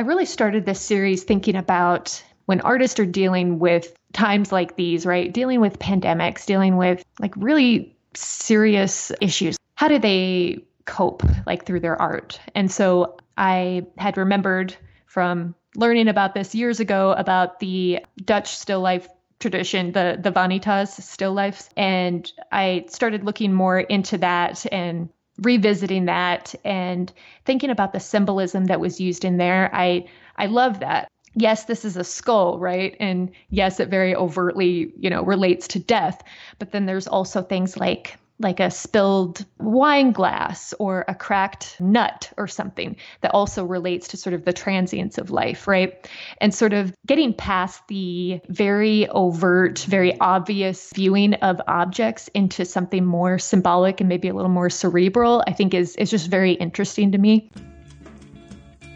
I really started this series thinking about when artists are dealing with times like these, right? Dealing with pandemics, dealing with like really serious issues. How do they cope like through their art? And so I had remembered from learning about this years ago about the Dutch still life tradition, the the vanitas still lifes, and I started looking more into that and revisiting that and thinking about the symbolism that was used in there. I I love that. Yes, this is a skull, right? And yes, it very overtly, you know, relates to death. But then there's also things like like a spilled wine glass or a cracked nut or something that also relates to sort of the transience of life, right? And sort of getting past the very overt, very obvious viewing of objects into something more symbolic and maybe a little more cerebral, I think is is just very interesting to me.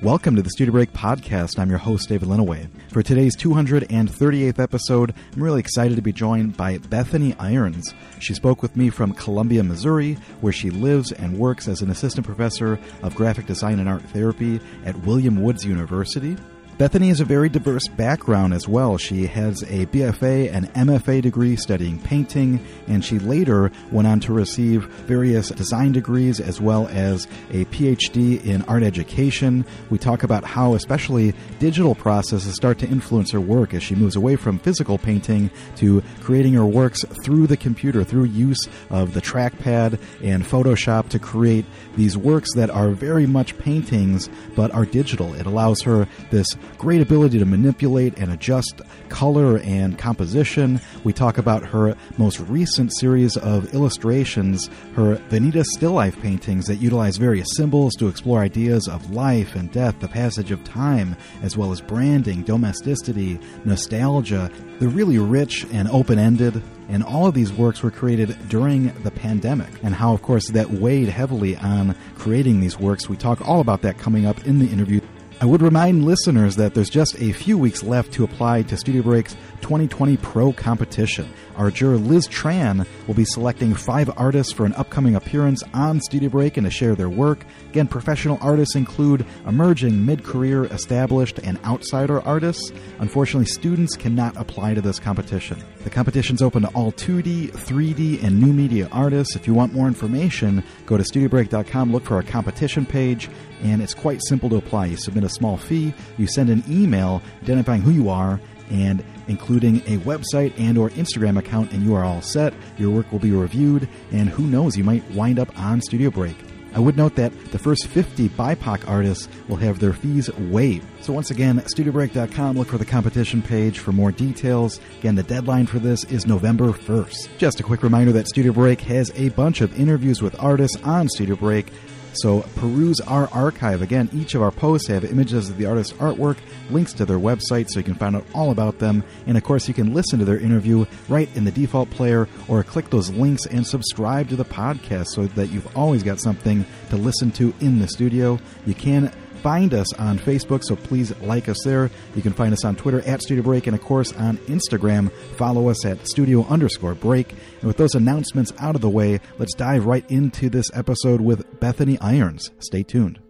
Welcome to the Studio Break podcast. I'm your host, David Linneweh. For today's 238th episode, I'm really excited to be joined by Bethany Irons. She spoke with me from Columbia, Missouri, where she lives and works as an assistant professor of graphic design and art therapy at William Woods University. Bethany has a very diverse background as well. She has a BFA and MFA degree studying painting, and she later went on to receive various design degrees as well as a PhD in art education. We talk about how, especially, digital processes start to influence her work as she moves away from physical painting to creating her works through the computer, through use of the trackpad and Photoshop to create these works that are very much paintings but are digital. It allows her this great ability to manipulate and adjust color and composition. We talk about her most recent series of illustrations, her vanitas still life paintings that utilize various symbols to explore ideas of life and death, the passage of time, as well as branding, domesticity, nostalgia. They're really rich and open ended. And all of these works were created during the pandemic, and how, of course, that weighed heavily on creating these works. We talk all about that coming up in the interview. I would remind listeners that there's just a few weeks left to apply to Studio Break's 2020 Pro competition. Our juror Liz Tran will be selecting five artists for an upcoming appearance on Studio Break and to share their work. Again, professional artists include emerging, mid career, established, and outsider artists. Unfortunately, students cannot apply to this competition. The competition's open to all 2D, 3D, and new media artists. If you want more information, go to studiobreak.com, look for our competition page, and it's quite simple to apply. You submit a small fee, you send an email identifying who you are, and including a website and or Instagram account and you are all set. Your work will be reviewed and who knows, you might wind up on Studio Break. I would note that the first 50 BIPOC artists will have their fees waived. So once again, studiobreak.com, look for the competition page for more details. Again, the deadline for this is November 1st. Just a quick reminder that Studio Break has a bunch of interviews with artists on Studio Break so peruse our archive. Again, each of our posts have images of the artist's artwork, links to their website so you can find out all about them, and of course you can listen to their interview right in the default player or click those links and subscribe to the podcast so that you've always got something to listen to in the studio. You can find us on Facebook, so please like us there. You can find us on Twitter at Studio Break, and of course on Instagram. Follow us at Studio underscore Break. And with those announcements out of the way, let's dive right into this episode with Bethany Irons. Stay tuned.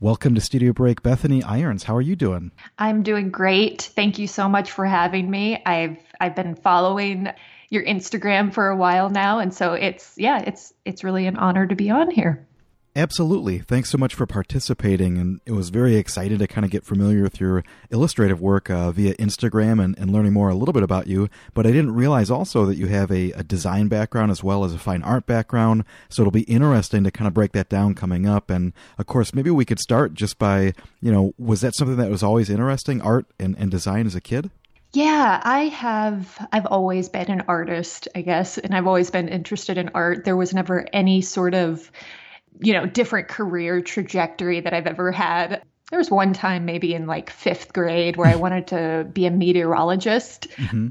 Welcome to Studio Break, Bethany Irons. How are you doing? I'm doing great. Thank you so much for having me. I've I've been following your Instagram for a while now, and so it's yeah, it's it's really an honor to be on here. Absolutely. Thanks so much for participating. And it was very exciting to kind of get familiar with your illustrative work uh, via Instagram and, and, learning more a little bit about you. But I didn't realize also that you have a, a, design background as well as a fine art background. So it'll be interesting to kind of break that down coming up. And of course, maybe we could start just by, you know, was that something that was always interesting, art and, and design as a kid? Yeah, I have. I've always been an artist, I guess, and I've always been interested in art. There was never any sort of you know, different career trajectory that I've ever had. There was one time maybe in like fifth grade where I wanted to be a meteorologist. Mm-hmm.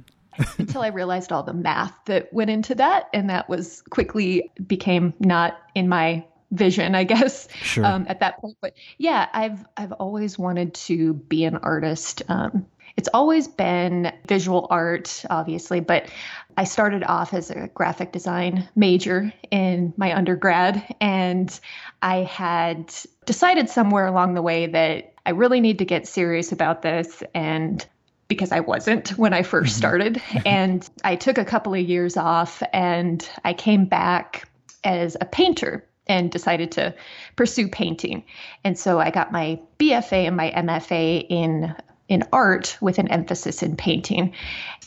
until I realized all the math that went into that. And that was quickly became not in my vision, I guess, sure. um, at that point. But yeah, I've I've always wanted to be an artist. Um, it's always been visual art, obviously, but I started off as a graphic design major in my undergrad, and I had decided somewhere along the way that I really need to get serious about this and because I wasn't when I 1st mm-hmm. started. and I took a couple of years off and I came back as a painter and decided to pursue painting. And so I got my BFA and my MFA in in art with an emphasis in painting.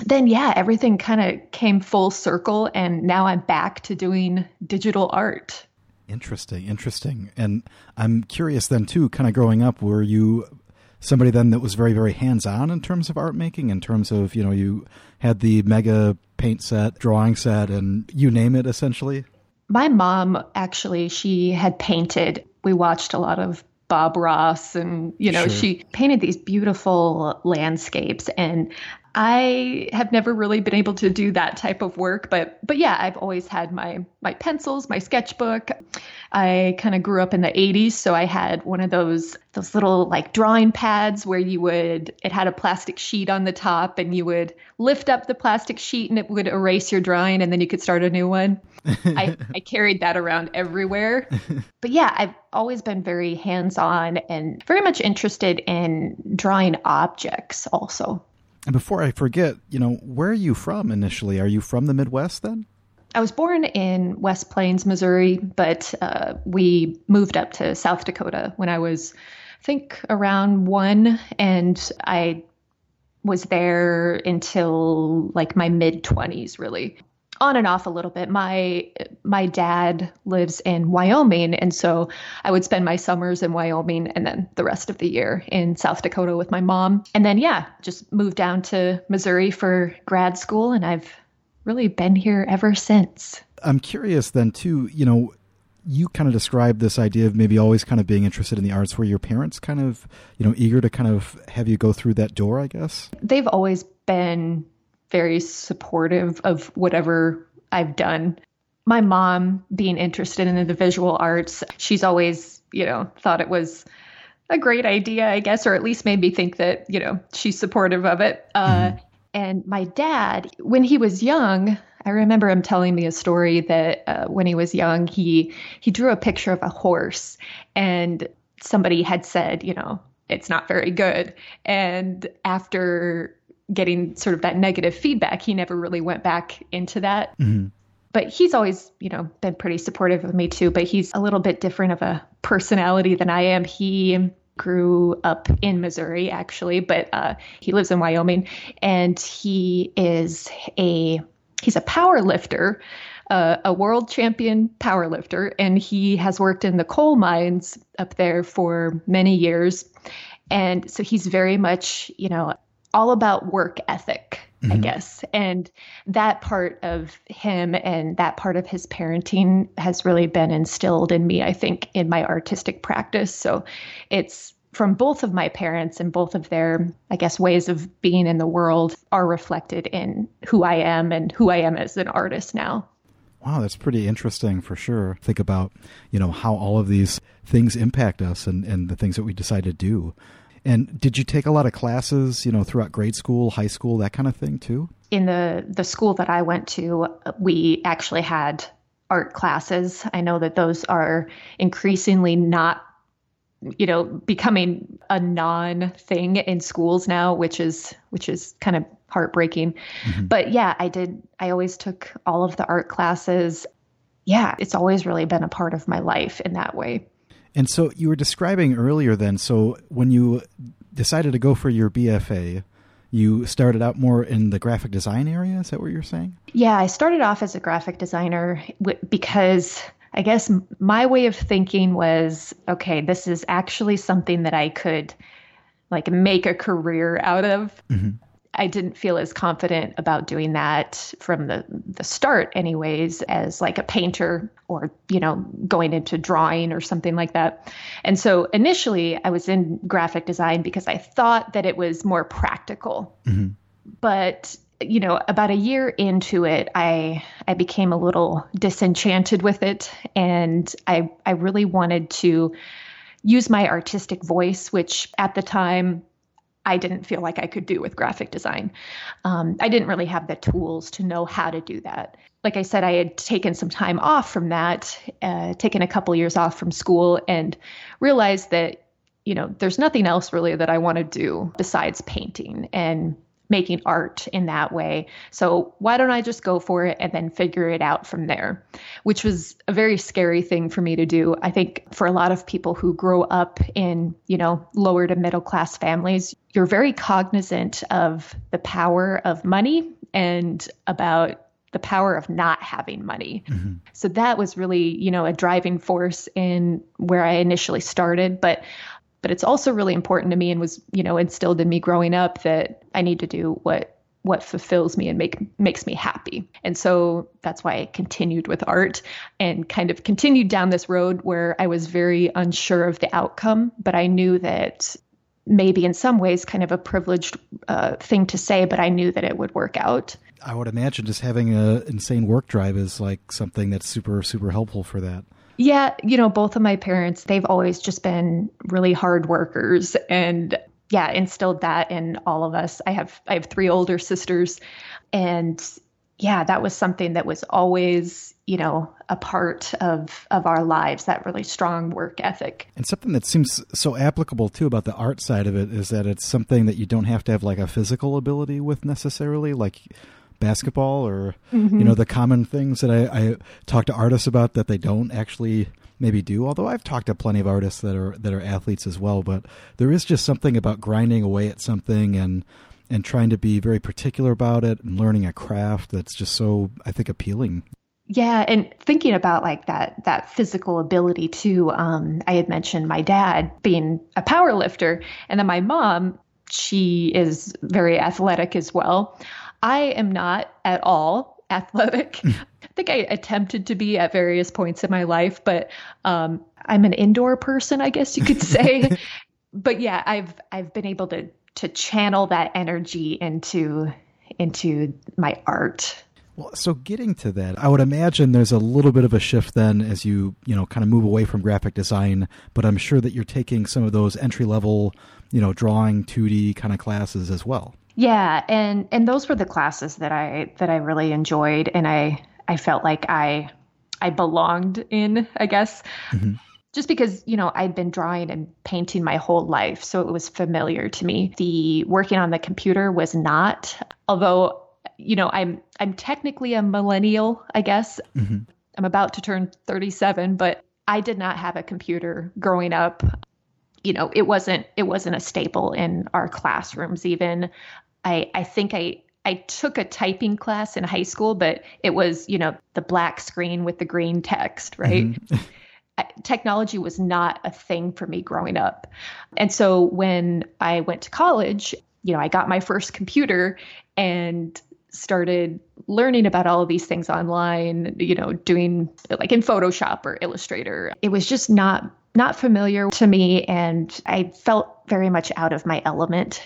Then yeah, everything kind of came full circle and now I'm back to doing digital art. Interesting, interesting. And I'm curious then too, kind of growing up, were you somebody then that was very, very hands on in terms of art making, in terms of, you know, you had the mega paint set, drawing set, and you name it essentially? My mom actually, she had painted. We watched a lot of Bob Ross and you know sure. she painted these beautiful landscapes and I have never really been able to do that type of work, but but yeah, I've always had my my pencils, my sketchbook. I kind of grew up in the 80s, so I had one of those those little like drawing pads where you would it had a plastic sheet on the top and you would lift up the plastic sheet and it would erase your drawing and then you could start a new one. I, I carried that around everywhere. But yeah, I've always been very hands-on and very much interested in drawing objects also. And before I forget, you know, where are you from initially? Are you from the Midwest then? I was born in West Plains, Missouri, but uh, we moved up to South Dakota when I was, I think, around one, and I was there until like my mid 20s, really on and off a little bit. My my dad lives in Wyoming, and so I would spend my summers in Wyoming and then the rest of the year in South Dakota with my mom. And then yeah, just moved down to Missouri for grad school, and I've really been here ever since. I'm curious then too, you know, you kind of described this idea of maybe always kind of being interested in the arts were your parents kind of you know eager to kind of have you go through that door i guess they've always been very supportive of whatever I've done. My mom being interested in the visual arts, she's always, you know, thought it was a great idea, I guess, or at least made me think that, you know, she's supportive of it. Uh, mm-hmm. And my dad, when he was young, I remember him telling me a story that uh, when he was young, he he drew a picture of a horse, and somebody had said, you know, it's not very good. And after getting sort of that negative feedback, he never really went back into that. Mm-hmm. But he's always, you know, been pretty supportive of me too. But he's a little bit different of a personality than I am. He grew up in Missouri, actually, but uh, he lives in Wyoming, and he is a he's a power lifter. Uh, a world champion power lifter, and he has worked in the coal mines up there for many years. And so he's very much, you know, all about work ethic, mm-hmm. I guess. And that part of him and that part of his parenting has really been instilled in me, I think, in my artistic practice. So it's from both of my parents and both of their, I guess, ways of being in the world are reflected in who I am and who I am as an artist now. Wow, that's pretty interesting for sure. Think about, you know, how all of these things impact us and, and the things that we decide to do. And did you take a lot of classes, you know, throughout grade school, high school, that kind of thing too? In the the school that I went to, we actually had art classes. I know that those are increasingly not you know becoming a non thing in schools now which is which is kind of heartbreaking mm-hmm. but yeah i did i always took all of the art classes yeah it's always really been a part of my life in that way and so you were describing earlier then, so when you decided to go for your BFA, you started out more in the graphic design area. Is that what you're saying? Yeah, I started off as a graphic designer because I guess my way of thinking was okay, this is actually something that I could like make a career out of. Mm-hmm. I didn't feel as confident about doing that from the the start anyways as like a painter or you know going into drawing or something like that. And so initially I was in graphic design because I thought that it was more practical. Mm-hmm. But you know about a year into it I I became a little disenchanted with it and I I really wanted to use my artistic voice which at the time I didn't feel like I could do with graphic design. Um, I didn't really have the tools to know how to do that. Like I said, I had taken some time off from that, uh, taken a couple years off from school, and realized that, you know, there's nothing else really that I want to do besides painting and making art in that way. So why don't I just go for it and then figure it out from there? Which was a very scary thing for me to do. I think for a lot of people who grow up in, you know, lower to middle class families, you're very cognizant of the power of money and about the power of not having money. Mm-hmm. So that was really, you know, a driving force in where I initially started. But but it's also really important to me and was you know instilled in me growing up that i need to do what what fulfills me and make makes me happy. And so that's why i continued with art and kind of continued down this road where i was very unsure of the outcome but i knew that maybe in some ways kind of a privileged uh, thing to say but i knew that it would work out. I would imagine just having an insane work drive is like something that's super super helpful for that yeah, you know, both of my parents, they've always just been really hard workers and yeah, instilled that in all of us. I have I have three older sisters and yeah, that was something that was always, you know, a part of of our lives, that really strong work ethic. And something that seems so applicable too about the art side of it is that it's something that you don't have to have like a physical ability with necessarily. Like basketball or mm-hmm. you know the common things that I, I talk to artists about that they don't actually maybe do although i've talked to plenty of artists that are that are athletes as well but there is just something about grinding away at something and and trying to be very particular about it and learning a craft that's just so i think appealing yeah, and thinking about like that that physical ability too. Um, I had mentioned my dad being a power lifter, and then my mom, she is very athletic as well. I am not at all athletic. I think I attempted to be at various points in my life, but um, I'm an indoor person, I guess you could say. but yeah, I've I've been able to to channel that energy into into my art. Well, so getting to that, I would imagine there's a little bit of a shift then as you, you know, kind of move away from graphic design, but I'm sure that you're taking some of those entry level, you know, drawing 2D kind of classes as well. Yeah, and and those were the classes that I that I really enjoyed and I I felt like I I belonged in, I guess. Mm-hmm. Just because, you know, I'd been drawing and painting my whole life, so it was familiar to me. The working on the computer was not, although, you know, I'm I'm technically a millennial, I guess. Mm-hmm. I'm about to turn 37, but I did not have a computer growing up you know it wasn't it wasn't a staple in our classrooms even I I think I I took a typing class in high school, but it was, you know, the black screen with the green text, right? Mm-hmm. Technology was not a thing for me growing up. And so when I went to college, you know, I got my first computer and started learning about all of these things online, you know, doing like in Photoshop or Illustrator. It was just not not familiar to me and I felt very much out of my element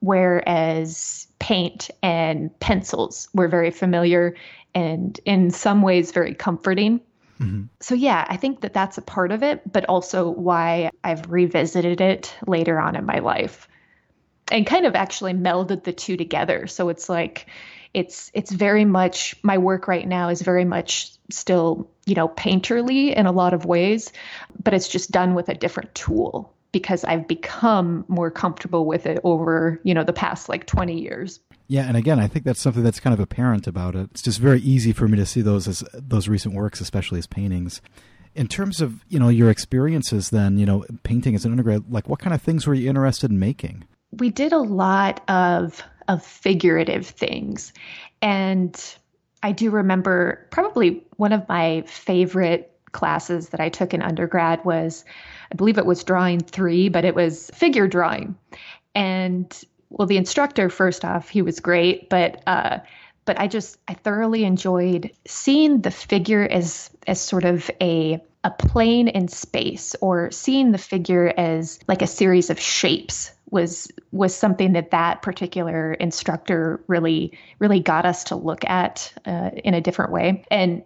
whereas paint and pencils were very familiar and in some ways very comforting. Mm-hmm. So, yeah, I think that that's a part of it, but also why I've revisited it later on in my life and kind of actually melded the two together. So it's like, it's it's very much my work right now is very much still you know painterly in a lot of ways but it's just done with a different tool because I've become more comfortable with it over, you know, the past like 20 years. Yeah, and again, I think that's something that's kind of apparent about it. It's just very easy for me to see those as those recent works, especially as paintings. In terms of, you know, your experiences then, you know, painting as an undergrad, like what kind of things were you interested in making? We did a lot of of figurative things. And I do remember probably one of my favorite classes that I took in undergrad was I believe it was drawing three, but it was figure drawing. And well, the instructor, first off, he was great, but uh, but I just I thoroughly enjoyed seeing the figure as as sort of a a plane in space or seeing the figure as like a series of shapes was was something that that particular instructor really really got us to look at uh, in a different way and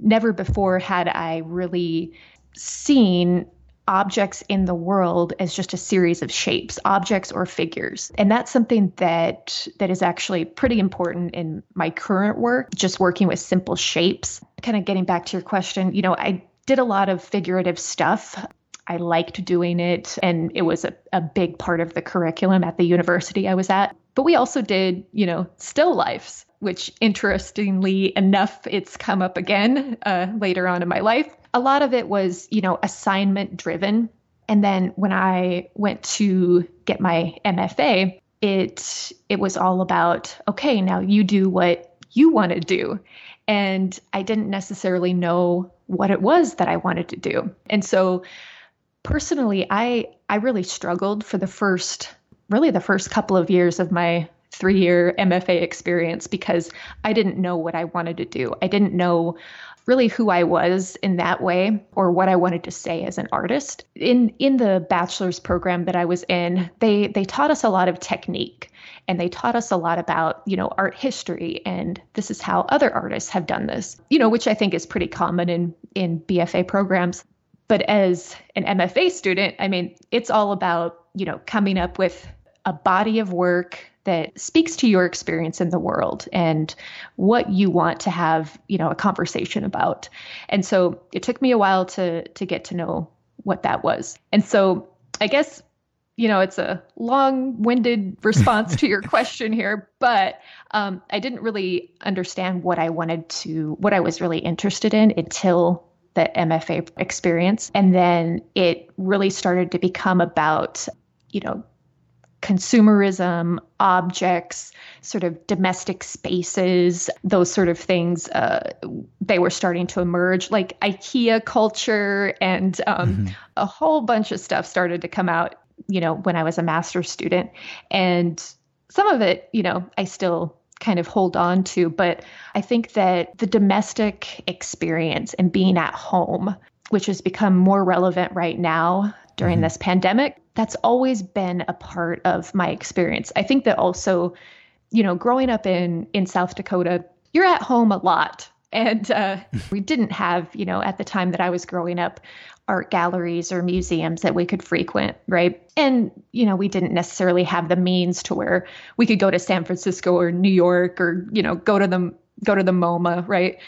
never before had I really seen objects in the world as just a series of shapes, objects or figures. And that's something that that is actually pretty important in my current work, just working with simple shapes. Kind of getting back to your question, you know, I did a lot of figurative stuff. I liked doing it, and it was a, a big part of the curriculum at the university I was at. But we also did, you know, still lifes, which interestingly enough, it's come up again uh, later on in my life a lot of it was, you know, assignment driven. And then when I went to get my MFA, it it was all about okay, now you do what you want to do. And I didn't necessarily know what it was that I wanted to do. And so personally, I I really struggled for the first really the first couple of years of my three year MFA experience because I didn't know what I wanted to do. I didn't know really who I was in that way or what I wanted to say as an artist. In in the bachelor's program that I was in, they they taught us a lot of technique and they taught us a lot about, you know, art history and this is how other artists have done this. You know, which I think is pretty common in in BFA programs. But as an MFA student, I mean, it's all about, you know, coming up with a body of work that speaks to your experience in the world and what you want to have, you know, a conversation about. And so it took me a while to to get to know what that was. And so I guess you know it's a long-winded response to your question here but um, i didn't really understand what i wanted to what i was really interested in until the mfa experience and then it really started to become about you know consumerism, objects, sort of domestic spaces, those sort of things, uh, they were starting to emerge, like IKEA culture and um, mm-hmm. a whole bunch of stuff started to come out, you know, when I was a master's student. And some of it, you know, I still kind of hold on to, but I think that the domestic experience and being at home, which has become more relevant right now during mm-hmm. this pandemic, that's always been a part of my experience. I think that also, you know, growing up in in South Dakota, you're at home a lot. And uh, we didn't have, you know, at the time that I was growing up, art galleries or museums that we could frequent, right? And, you know, we didn't necessarily have the means to where we could go to San Francisco or New York or, you know, go to the go to the MoMA, right?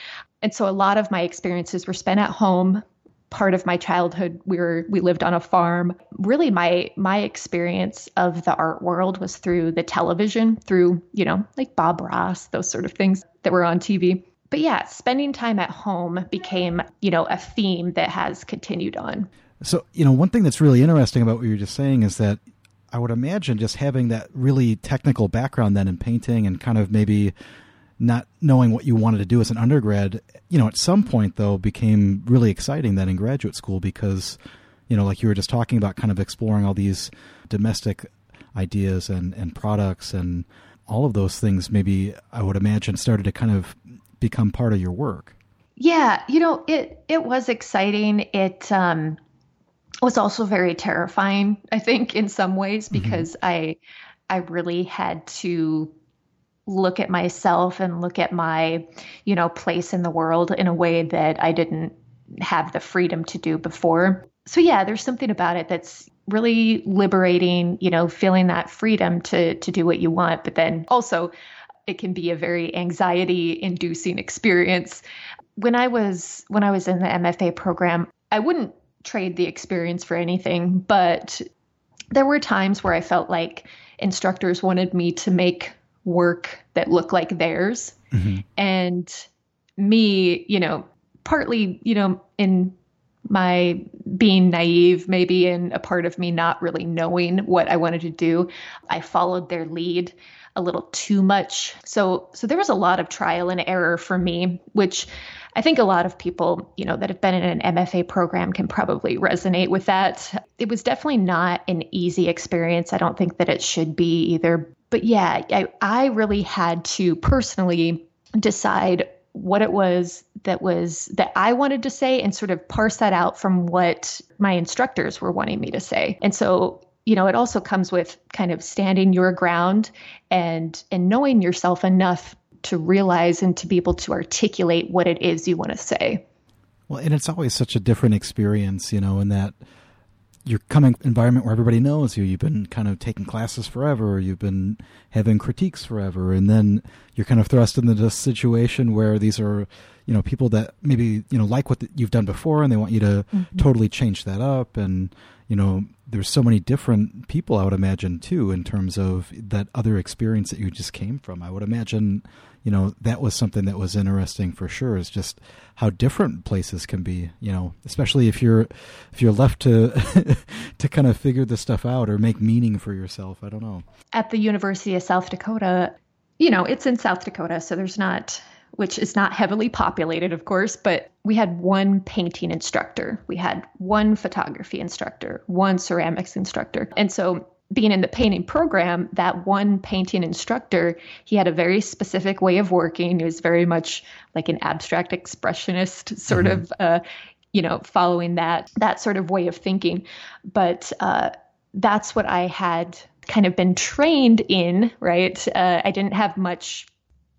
And so a lot of my experiences were spent at home part of my childhood we were we lived on a farm. Really my my experience of the art world was through the television through you know like bob ross those sort of things that were on tv but yeah spending time at home became you know a theme that has continued on. So you know one thing that's really interesting about what you're just saying is that i would imagine just having that really technical background then in painting and kind of maybe not knowing what you wanted to do as an undergrad, you know, at some point though became really exciting then in graduate school because, you know, like you were just talking about kind of exploring all these domestic ideas and, and products and all of those things maybe I would imagine started to kind of become part of your work. Yeah, you know, it it was exciting. It um was also very terrifying, I think, in some ways, mm-hmm. because mm-hmm. I I really had to look at myself and look at my, you know, place in the world in a way that I didn't have the freedom to do before. So yeah, there's something about it that's really liberating, you know, feeling that freedom to to do what you want, but then also it can be a very anxiety inducing experience. When I was when I was in the MFA program, I wouldn't trade the experience for anything, but there were times where I felt like instructors wanted me to make work that look like theirs. Mm-hmm. And me, you know, partly, you know, in my being naive, maybe, and a part of me not really knowing what I wanted to do, I followed their lead a little too much. So, so there was a lot of trial and error for me, which I think a lot of people, you know, that have been in an MFA program can probably resonate with that. It was definitely not an easy experience. I don't think that it should be either but yeah, I, I really had to personally decide what it was that was that I wanted to say and sort of parse that out from what my instructors were wanting me to say. And so, you know, it also comes with kind of standing your ground and and knowing yourself enough to realize and to be able to articulate what it is you want to say. Well, and it's always such a different experience, you know, in that you're coming environment where everybody knows you. You've been kind of taking classes forever. You've been having critiques forever, and then you're kind of thrust into this situation where these are, you know, people that maybe you know like what you've done before, and they want you to mm-hmm. totally change that up. And you know, there's so many different people. I would imagine too, in terms of that other experience that you just came from. I would imagine, you know, that was something that was interesting for sure. Is just how different places can be. You know, especially if you're if you're left to to kind of figure this stuff out or make meaning for yourself. I don't know. At the University of South Dakota, you know, it's in South Dakota, so there's not which is not heavily populated, of course, but we had one painting instructor, we had one photography instructor, one ceramics instructor. And so being in the painting program, that one painting instructor, he had a very specific way of working. He was very much like an abstract expressionist, sort mm-hmm. of, uh, you know, following that that sort of way of thinking. But uh, that's what I had kind of been trained in, right? Uh, I didn't have much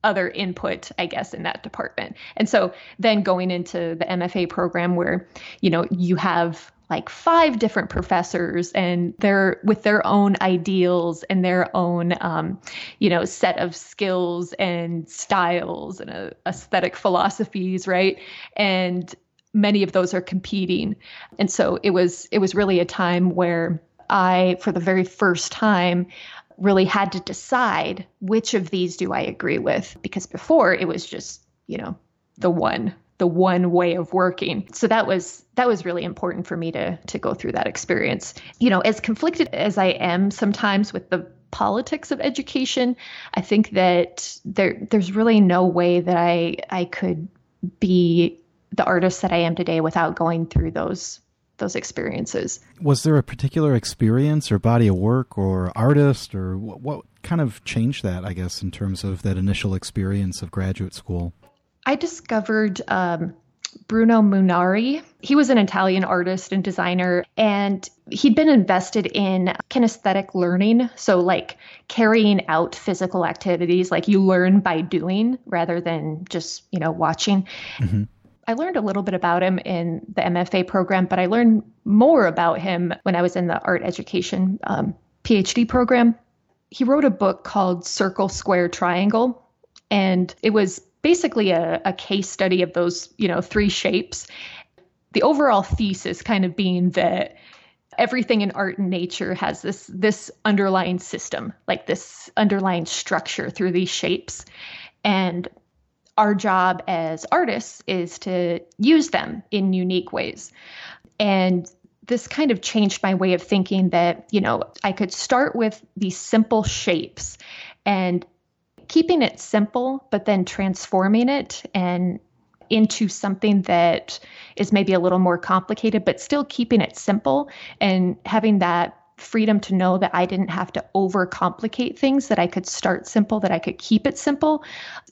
other input, I guess, in that department. And so then going into the MFA program where, you know, you have like five different professors and they're with their own ideals and their own um, you know set of skills and styles and uh, aesthetic philosophies right and many of those are competing and so it was it was really a time where i for the very first time really had to decide which of these do i agree with because before it was just you know the one the one way of working. So that was that was really important for me to to go through that experience. You know, as conflicted as I am sometimes with the politics of education, I think that there there's really no way that I I could be the artist that I am today without going through those those experiences. Was there a particular experience or body of work or artist or what, what kind of changed that, I guess, in terms of that initial experience of graduate school? I discovered um, Bruno Munari. He was an Italian artist and designer, and he'd been invested in kinesthetic learning. So, like carrying out physical activities, like you learn by doing rather than just, you know, watching. Mm-hmm. I learned a little bit about him in the MFA program, but I learned more about him when I was in the art education um, PhD program. He wrote a book called Circle, Square, Triangle, and it was basically a, a case study of those, you know, three shapes. The overall thesis kind of being that everything in art and nature has this this underlying system, like this underlying structure through these shapes. And our job as artists is to use them in unique ways. And this kind of changed my way of thinking that, you know, I could start with these simple shapes and keeping it simple, but then transforming it and into something that is maybe a little more complicated, but still keeping it simple and having that freedom to know that I didn't have to overcomplicate things, that I could start simple, that I could keep it simple.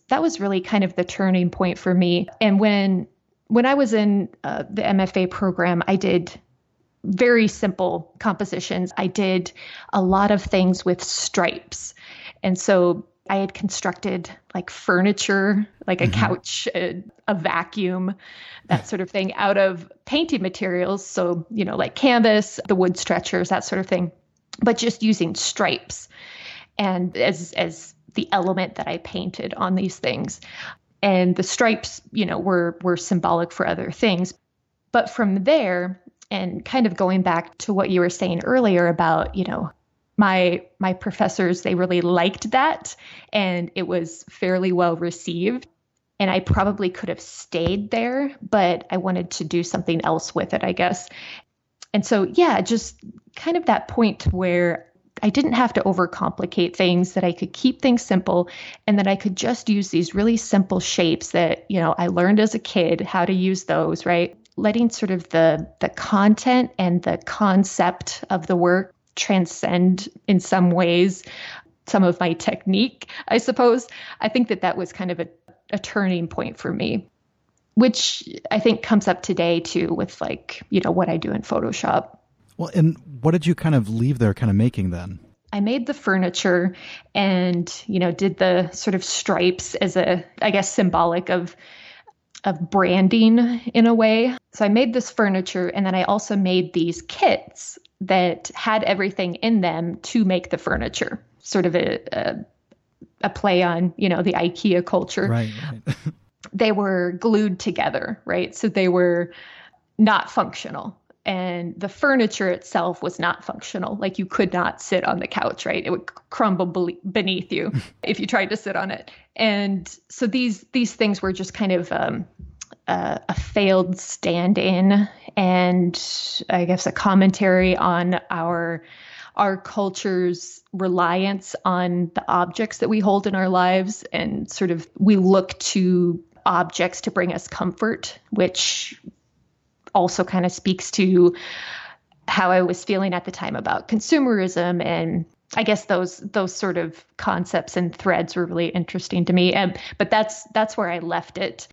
That was really kind of the turning point for me. And when when I was in uh, the MFA program, I did very simple compositions. I did a lot of things with stripes. And so I had constructed like furniture, like a mm-hmm. couch, a, a, vacuum, that sort of thing out of painting materials. So, you know, like canvas, the wood stretchers, that sort of thing, but just using stripes and as, as the element that I painted on these things. And the stripes, you know, were, were symbolic for other things. But from there, and kind of going back to what you were saying earlier about, you know, my my professors they really liked that and it was fairly well received. And I probably could have stayed there but I wanted to do something else with it I guess. And so yeah just kind of that point where I didn't have to overcomplicate things that I could keep things simple and that I could just use these really simple shapes that you know I learned as a kid how to use those right? Letting sort of the the content and the concept of the work transcend in some ways some of my technique, I suppose. I think that that was kind of a, a turning point for me, which I think comes up today too with like, you know, what I do in Photoshop. Well, and what did you kind of leave there kind of making then? I made the furniture and, you know, did the sort of stripes as a, I guess, symbolic of of branding in a way. So I made this furniture and then I also made these kits that had everything in them to make the furniture. Sort of a, a, a play on, you know, the IKEA culture. Right. right. they were glued together, right? So they were not functional. And the furniture itself was not functional. Like you could not sit on the couch, right? It would crumble beneath you if you tried to sit on it. And so these these things were just kind of um, a, a failed stand-in, and I guess a commentary on our our culture's reliance on the objects that we hold in our lives and sort of we look to objects to bring us comfort, which also kind of speaks to how I was feeling at the time about consumerism and I guess those those sort of concepts and threads were really interesting to me. And but that's that's where I left it.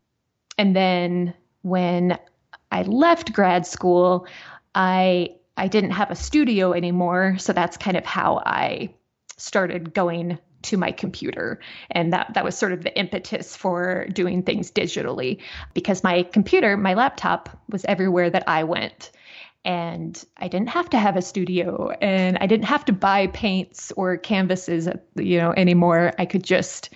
And then when I left grad school, I I didn't have a studio anymore, so that's kind of how I started going to my computer. And that that was sort of the impetus for doing things digitally because my computer my laptop was everywhere that I went. And I didn't have to have a studio and I didn't have to buy paints or canvases you know anymore. I could just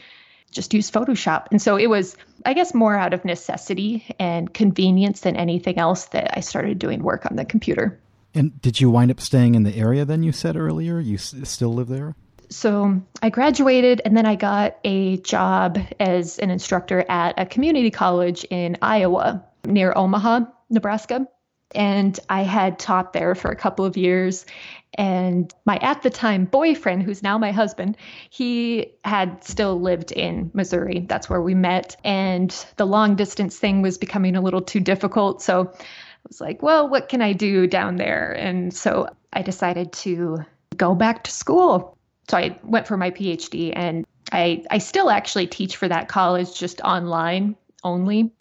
just use Photoshop. And so it was I guess more out of necessity and convenience than anything else that I started doing work on the computer. And did you wind up staying in the area then you said earlier? You s- still live there? So I graduated and then I got a job as an instructor at a community college in Iowa near Omaha, Nebraska. And I had taught there for a couple of years. And my at the time boyfriend, who's now my husband, he had still lived in Missouri. That's where we met. And the long distance thing was becoming a little too difficult. So I was like, well, what can I do down there? And so I decided to go back to school so I went for my PhD and I, I still actually teach for that college just online only,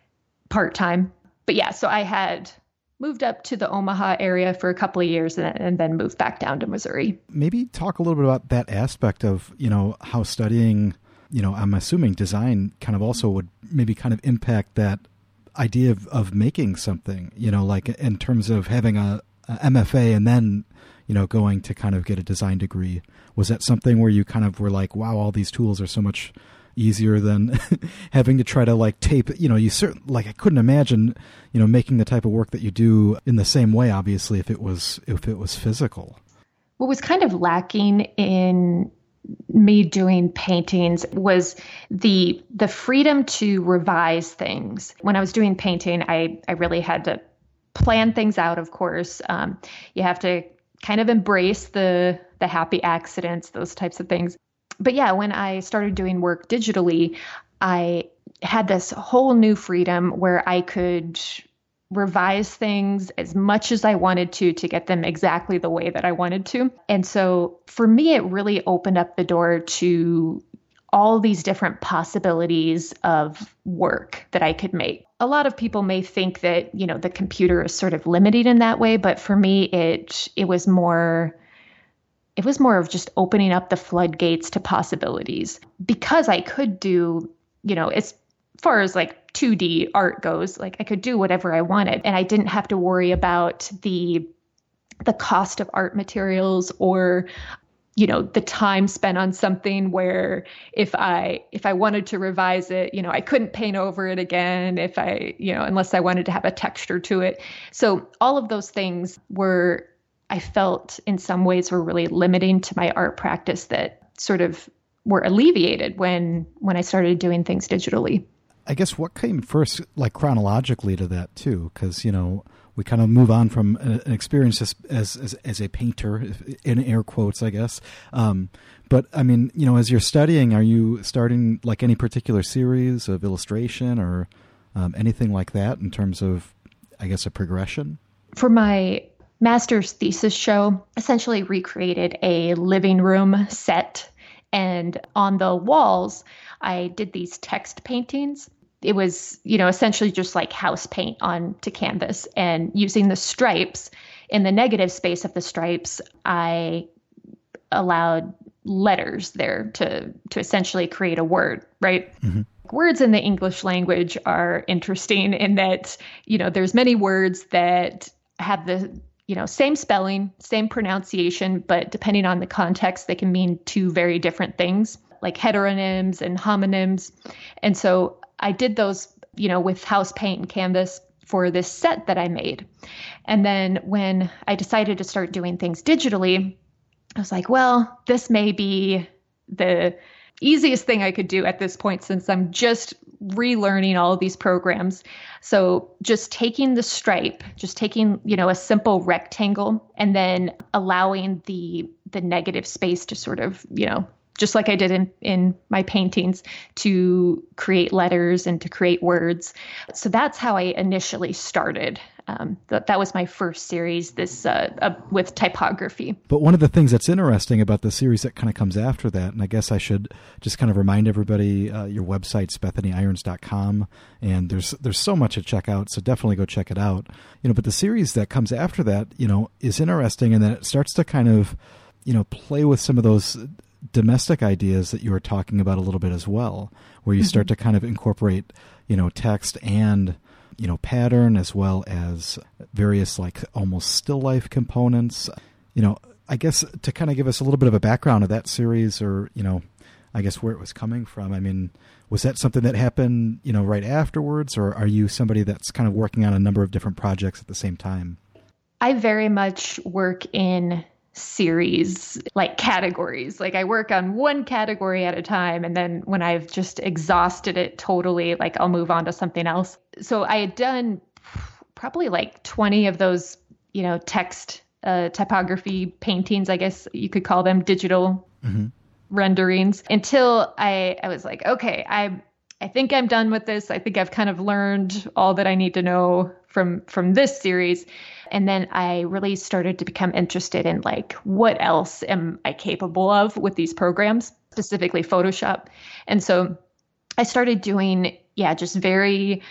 part time. But yeah, so I had moved up to the Omaha area for a couple of years and, and, then moved back down to Missouri. Maybe talk a little bit about that aspect of, you know, how studying, you know, I'm assuming design kind of also would maybe kind of impact that idea of, of making something, you know, like in terms of having a, a MFA and then you know, going to kind of get a design degree. Was that something where you kind of were like, wow, all these tools are so much easier than having to try to like tape, you know, you certain like I couldn't imagine, you know, making the type of work that you do in the same way obviously if it was if it was physical. What was kind of lacking in me doing paintings was the the freedom to revise things. When I was doing painting, I I really had to plan things out. Of course, um, you have to kind of embrace the the happy accidents, those types of things. But yeah, when I started doing work digitally, I had this whole new freedom where I could revise things as much as I wanted to to get them exactly the way that I wanted to. And so for me, it really opened up the door to all these different possibilities of work that I could make. A lot of people may think that, you know, the computer is sort of limited in that way, but for me it it was more it was more of just opening up the floodgates to possibilities. Because I could do, you know, as far as like 2D art goes, like I could do whatever I wanted. And I didn't have to worry about the the cost of art materials or you know the time spent on something where if i if i wanted to revise it you know i couldn't paint over it again if i you know unless i wanted to have a texture to it. So all of those things were i felt in some ways were really limiting to my art practice that sort of were alleviated when when i started doing things digitally i guess what came first like chronologically to that too because you know we kind of move on from an experience as as, as a painter, in air quotes, I guess. Um, but I mean, you know, as you're studying, are you starting like any particular series of illustration or um, anything like that in terms of, I guess, a progression? For my master's thesis show, essentially recreated a living room set, and on the walls, I did these text paintings it was, you know, essentially just like house paint on to canvas and using the stripes in the negative space of the stripes, I allowed letters there to to essentially create a word, right? Mm-hmm. Words in the English language are interesting in that, you know, there's many words that have the you know, same spelling, same pronunciation, but depending on the context, they can mean two very different things, like heteronyms and homonyms. And so I did those, you know, with house paint and canvas for this set that I made. And then when I decided to start doing things digitally, I was like, well, this may be the easiest thing I could do at this point since I'm just relearning all of these programs. So just taking the stripe, just taking, you know, a simple rectangle and then allowing the the negative space to sort of, you know, just like I did in, in my paintings, to create letters and to create words. So that's how I initially started um, that that was my first series this uh, uh, with typography. But one of the things that's interesting about the series that kind of comes after that, and I guess I should just kind of remind everybody, uh, your website's bethanyirons.com, and there's there's so much to check out, so definitely go check it out. You know, but the series that comes after that, you know, is interesting, and then it starts to kind of, you know, play with some of those domestic ideas that you were talking about a little bit as well, where you mm-hmm. start to kind of incorporate, you know, text and you know pattern as well as various like almost still life components. You know i guess to kind of give us a little bit of a background of that series or you know i guess where it was coming from i mean was that something that happened you know right afterwards or are you somebody that's kind of working on a number of different projects at the same time? I very much work in series like categories. Like I work on one category at a time and then when I've just exhausted it totally, like I'll move on to something else. So I had done probably like 20 of those, you know, text uh, typography paintings, I guess you could call them digital mm-hmm. renderings until I I was like, okay, I I think I'm done with this. I think I've kind of learned all that I need to know from from this series. And then I really started to become interested in like, what else am I capable of with these programs, specifically Photoshop? And so I started doing, yeah, just very,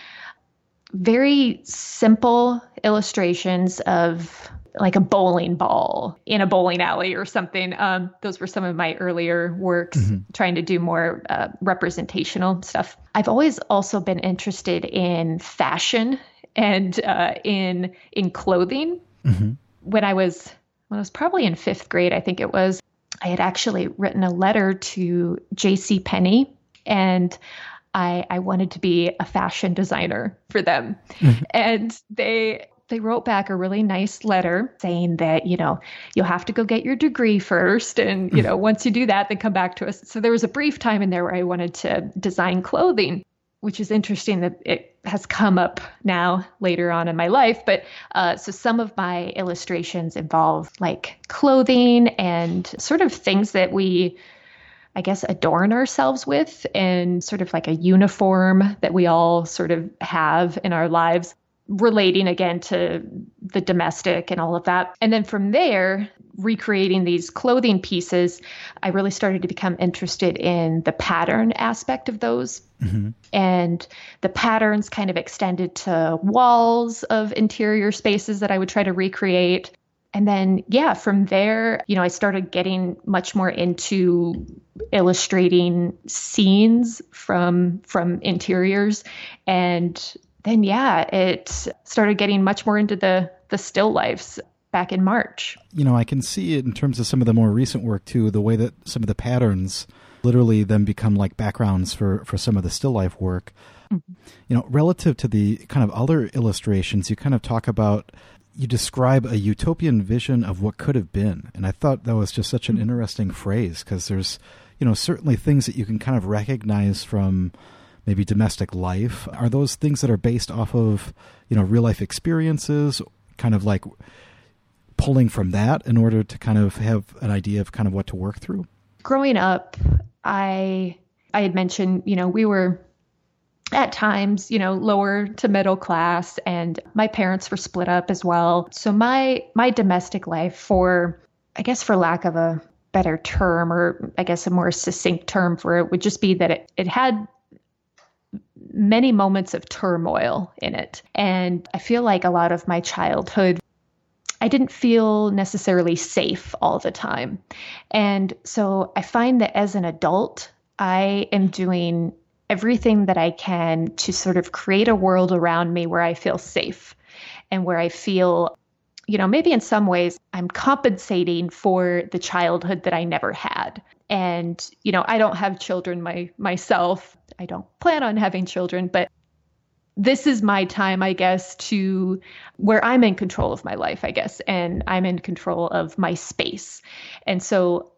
very simple illustrations of like a bowling ball in a bowling alley or something. Um, those were some of my earlier works, mm-hmm. trying to do more uh, representational stuff. I've always also been interested in fashion and uh, in in clothing. Mm-hmm. When I was when I was probably in fifth grade, I think it was, I had actually written a letter to J.C. Penney, and I I wanted to be a fashion designer for them, mm-hmm. and they they wrote back a really nice letter saying that you know you'll have to go get your degree first. And you know once you do that then come back to us. So there was a brief time in there where i wanted to design clothing which is interesting that it has come up now later on in my life. But uh, so some of my illustrations involve like clothing and sort of things that we, I guess, adorn ourselves with, and sort of like a uniform that we all sort of have in our lives relating again to the domestic and all of that. And then from there, recreating these clothing pieces, I really started to become interested in the pattern aspect of those. Mm-hmm. And the patterns kind of extended to walls of interior spaces that I would try to recreate. And then, yeah, from there, you know, I started getting much more into illustrating scenes from from interiors and then yeah it started getting much more into the the still lifes back in March. You know, I can see it in terms of some of the more recent work too, the way that some of the patterns literally then become like backgrounds for for some of the still life work. Mm-hmm. You know, relative to the kind of other illustrations, you kind of talk about you describe a utopian vision of what could have been. And I thought that was just such an mm-hmm. interesting phrase because there's, you know, certainly things that you can kind of recognize from maybe domestic life. Are those things that are based off of, you know, real life experiences, kind of like pulling from that in order to kind of have an idea of kind of what to work through? Growing up, I I had mentioned, you know, we were at times, you know, lower to middle class and my parents were split up as well. So my my domestic life for I guess for lack of a better term or I guess a more succinct term for it would just be that it, it had many moments of turmoil in it. And I feel like a lot of my childhood I didn't feel necessarily safe all the time. And so I find that as an adult, I am doing everything that I can to sort of create a world around me where I feel safe and where I feel you know, maybe in some ways I'm compensating for the childhood that I never had. And, you know, I don't have children my myself. I don't plan on having children, but this is my time, I guess, to where I'm in control of my life, I guess, and I'm in control of my space. And so,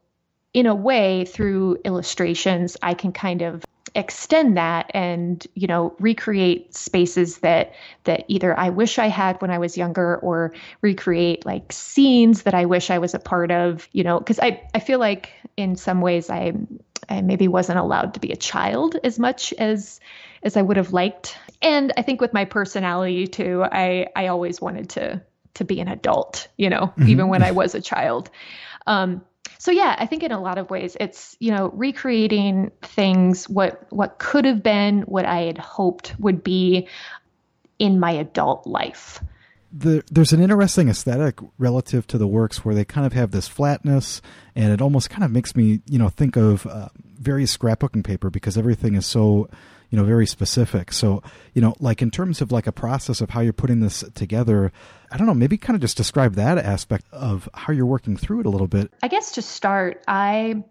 in a way, through illustrations, I can kind of extend that and you know recreate spaces that that either I wish I had when I was younger or recreate like scenes that I wish I was a part of you know because I I feel like in some ways I I maybe wasn't allowed to be a child as much as as I would have liked and I think with my personality too I I always wanted to to be an adult you know mm-hmm. even when I was a child um so yeah, I think in a lot of ways it's, you know, recreating things what what could have been, what I had hoped would be in my adult life. The, there's an interesting aesthetic relative to the works where they kind of have this flatness, and it almost kind of makes me, you know, think of uh, various scrapbooking paper because everything is so you know very specific so you know like in terms of like a process of how you're putting this together i don't know maybe kind of just describe that aspect of how you're working through it a little bit i guess to start i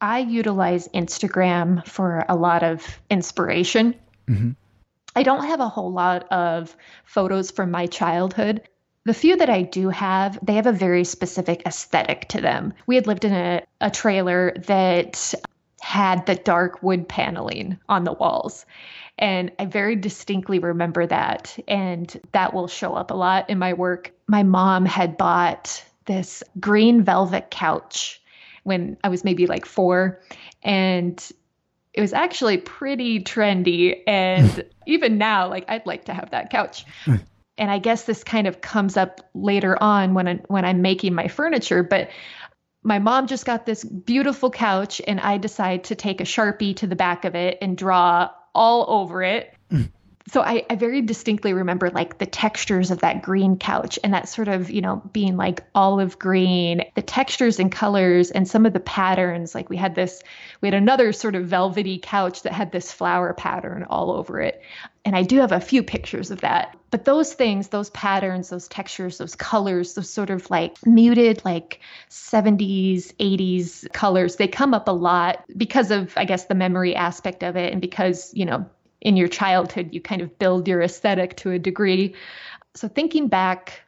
i utilize instagram for a lot of inspiration mm-hmm. i don't have a whole lot of photos from my childhood the few that I do have, they have a very specific aesthetic to them. We had lived in a, a trailer that had the dark wood paneling on the walls. And I very distinctly remember that. And that will show up a lot in my work. My mom had bought this green velvet couch when I was maybe like four. And it was actually pretty trendy. And even now, like, I'd like to have that couch. and I guess this kind of comes up later on when I, when I'm making my furniture. But my mom just got this beautiful couch and I decide to take a Sharpie to the back of it and draw all over it. Mm so I, I very distinctly remember like the textures of that green couch and that sort of, you know, being like olive green, the textures and colors and some of the patterns. Like we had this, we had another sort of velvety couch that had this flower pattern all over it. And I do have a few pictures of that. But those things, those patterns, those textures, those colors, those sort of like muted, like 70s, 80s colors, they come up a lot because of, I guess, the memory aspect of it and because, you know, in your childhood, you kind of build your aesthetic to a degree. So thinking back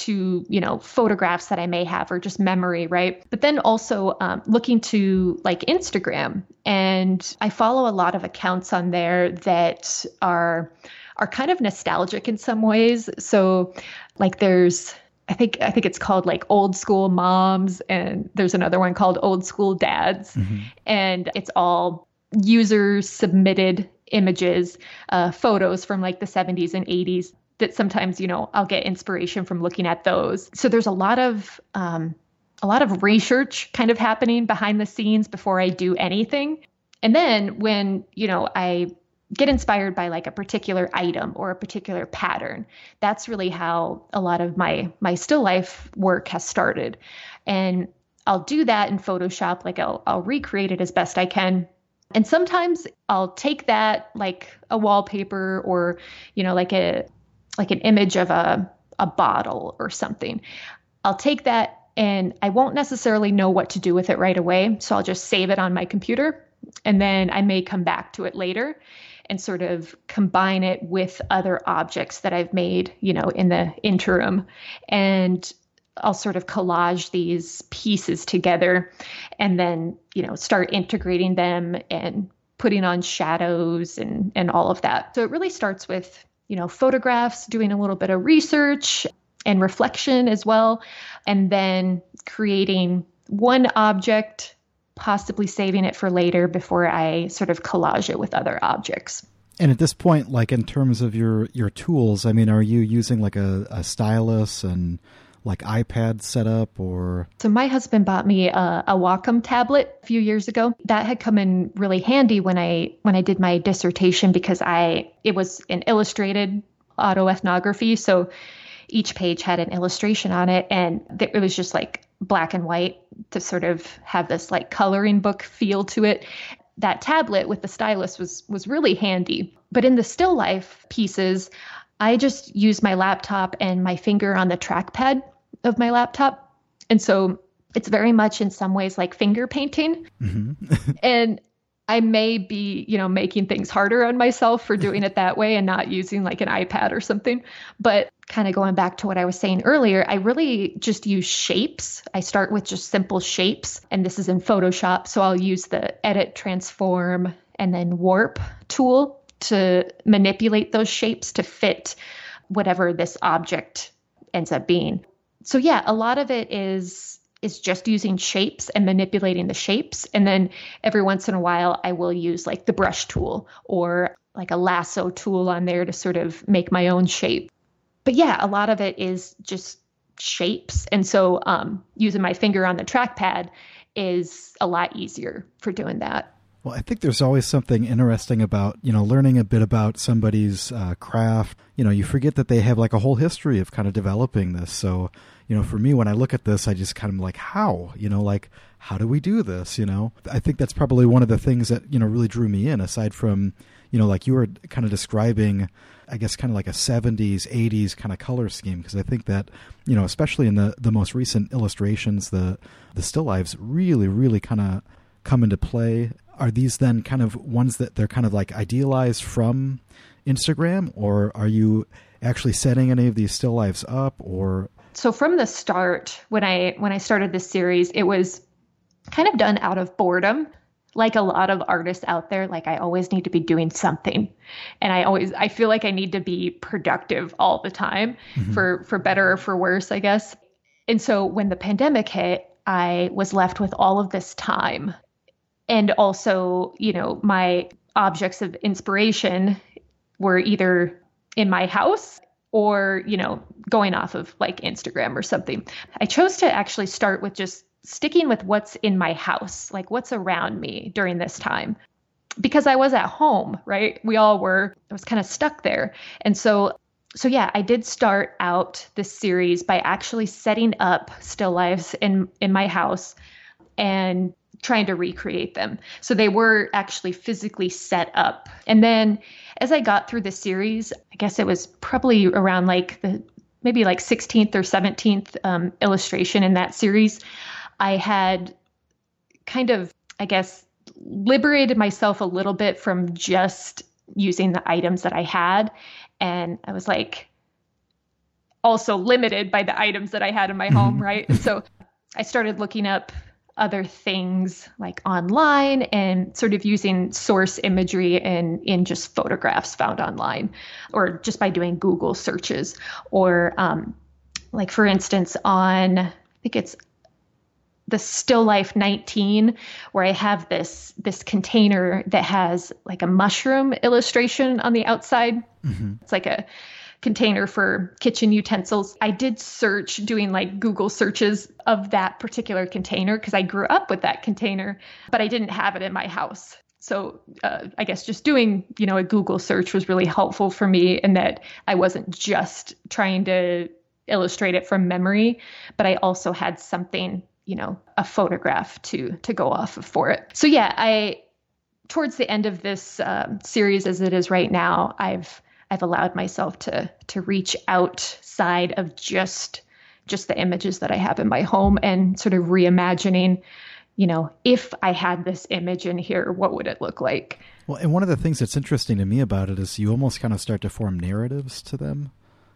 to you know photographs that I may have or just memory, right? But then also um, looking to like Instagram, and I follow a lot of accounts on there that are are kind of nostalgic in some ways. So like there's I think I think it's called like old school moms and there's another one called old school dads mm-hmm. and it's all user submitted images, uh, photos from like the 70s and 80s that sometimes, you know, I'll get inspiration from looking at those. So there's a lot of, um, a lot of research kind of happening behind the scenes before I do anything. And then when, you know, I get inspired by like a particular item or a particular pattern, that's really how a lot of my my still life work has started. And I'll do that in Photoshop, like I'll I'll recreate it as best I can and sometimes I'll take that like a wallpaper or, you know, like a like an image of a a bottle or something. I'll take that and I won't necessarily know what to do with it right away. So I'll just save it on my computer and then I may come back to it later and sort of combine it with other objects that I've made, you know, in the interim. And I'll sort of collage these pieces together and then, you know, start integrating them and putting on shadows and and all of that. So it really starts with, you know, photographs, doing a little bit of research and reflection as well, and then creating one object, possibly saving it for later before I sort of collage it with other objects. And at this point, like in terms of your your tools, I mean, are you using like a, a stylus and like iPad setup or? So my husband bought me a, a Wacom tablet a few years ago. That had come in really handy when I when I did my dissertation because I it was an illustrated autoethnography. So each page had an illustration on it and it was just like black and white to sort of have this like coloring book feel to it that tablet with the stylus was was really handy but in the still life pieces I just use my laptop and my finger on the trackpad of my laptop. And so it's very much in some ways like finger painting. Mm-hmm. and I may be, you know, making things harder on myself for doing it that way and not using like an iPad or something. But kind of going back to what I was saying earlier, I really just use shapes. I start with just simple shapes, and this is in Photoshop. So I'll use the edit, transform, and then warp tool to manipulate those shapes to fit whatever this object ends up being. So yeah, a lot of it is is just using shapes and manipulating the shapes. And then every once in a while, I will use like the brush tool or like a lasso tool on there to sort of make my own shape. But yeah, a lot of it is just shapes. And so um, using my finger on the trackpad is a lot easier for doing that. Well, I think there's always something interesting about, you know, learning a bit about somebody's uh, craft. You know, you forget that they have like a whole history of kind of developing this. So, you know, for me, when I look at this, I just kind of like, how, you know, like, how do we do this? You know, I think that's probably one of the things that, you know, really drew me in aside from, you know, like you were kind of describing, I guess, kind of like a 70s, 80s kind of color scheme. Because I think that, you know, especially in the, the most recent illustrations, the, the still lives really, really kind of come into play. Are these then kind of ones that they're kind of like idealized from Instagram, or are you actually setting any of these still lives up, or? So from the start when i when i started this series it was kind of done out of boredom like a lot of artists out there like i always need to be doing something. And i always i feel like i need to be productive all the time mm-hmm. for for better or for worse i guess. And so when the pandemic hit i was left with all of this time and also you know my objects of inspiration were either in my house or, you know, going off of like Instagram or something. I chose to actually start with just sticking with what's in my house, like what's around me during this time. Because I was at home, right? We all were. I was kind of stuck there. And so so yeah, I did start out this series by actually setting up still lives in in my house and trying to recreate them. So they were actually physically set up. And then as I got through the series, I guess it was probably around like the maybe like 16th or 17th um, illustration in that series, I had kind of, I guess, liberated myself a little bit from just using the items that I had. And I was like, also limited by the items that I had in my home, right? so I started looking up other things like online and sort of using source imagery and in just photographs found online or just by doing Google searches or um, like for instance on I think it's the still life 19 where i have this this container that has like a mushroom illustration on the outside mm-hmm. it's like a container for kitchen utensils. I did search doing like Google searches of that particular container because I grew up with that container, but I didn't have it in my house. So uh, I guess just doing, you know, a Google search was really helpful for me in that I wasn't just trying to illustrate it from memory, but I also had something, you know, a photograph to to go off of for it. So yeah, I towards the end of this um, series as it is right now, I've I've allowed myself to to reach outside of just just the images that I have in my home and sort of reimagining, you know, if I had this image in here, what would it look like? Well, and one of the things that's interesting to me about it is you almost kind of start to form narratives to them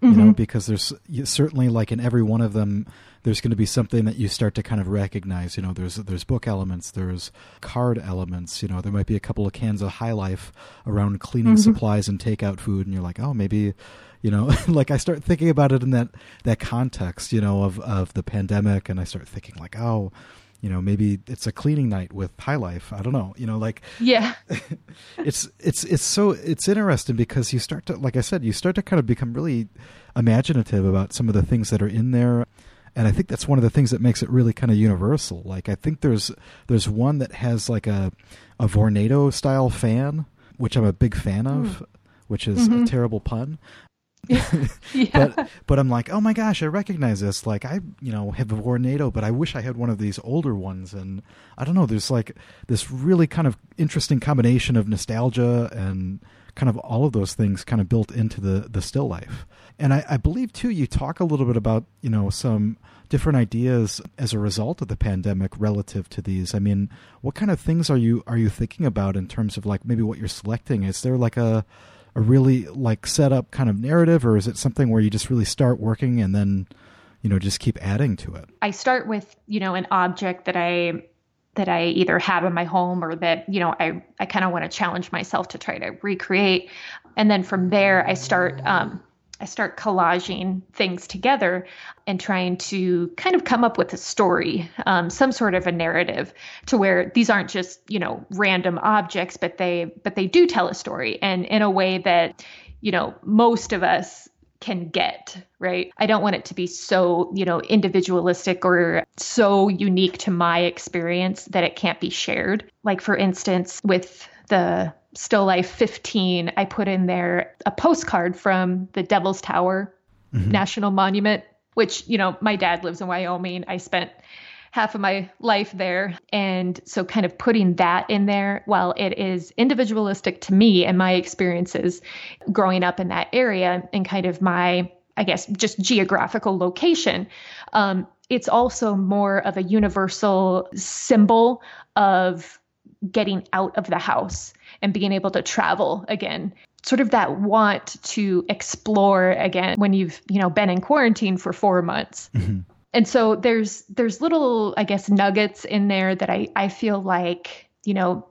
you mm-hmm. know, because there's certainly like in every one of them, there's going to be something that you start to kind of recognize. You know, there's there's book elements, there's card elements. You know, there might be a couple of cans of High Life around cleaning mm-hmm. supplies and takeout food, and you're like, oh, maybe, you know, like I start thinking about it in that that context, you know, of of the pandemic, and I start thinking like, oh you know maybe it's a cleaning night with high life. I don't know you know like yeah. it's it's it's so it's interesting because you start to like i said you start to kind of become really imaginative about some of the things that are in there. And i think that's one of the things that makes it really kind of universal. Like i think there's there's one that has like a a vornado style fan which i'm a big fan of mm. which is mm-hmm. a terrible pun yeah. but but I'm like, oh my gosh, I recognize this. Like I, you know, have a Vornado, but I wish I had one of these older ones. And I don't know, there's like this really kind of interesting combination of nostalgia and kind of all of those things kind of built into the the still life. And I, I believe too, you talk a little bit about you know some different ideas as a result of the pandemic relative to these. I mean, what kind of things are you are you thinking about in terms of like maybe what you're selecting? Is there like a a really like set up kind of narrative, or is it something where you just really start working and then you know just keep adding to it? I start with you know an object that I that I either have in my home or that, you know, I, I kind of want to challenge myself to try to recreate. And then from there, I start, um, I start collaging things together and trying to kind of come up with a story, um, some sort of a narrative to where these aren't just, you know, random objects, but they, but they do tell a story and in a way that, you know, most of us can get, right? I don't want it to be so, you know, individualistic or so unique to my experience that it can't be shared. Like, for instance, with the Still Life 15, I put in there a postcard from the Devil's Tower mm-hmm. National Monument, which, you know, my dad lives in Wyoming. I spent half of my life there. And so, kind of putting that in there, while it is individualistic to me and my experiences growing up in that area and kind of my, I guess, just geographical location, um, it's also more of a universal symbol of getting out of the house and being able to travel again. Sort of that want to explore again when you've you know been in quarantine for four months. Mm-hmm. And so there's there's little i guess nuggets in there that i i feel like you know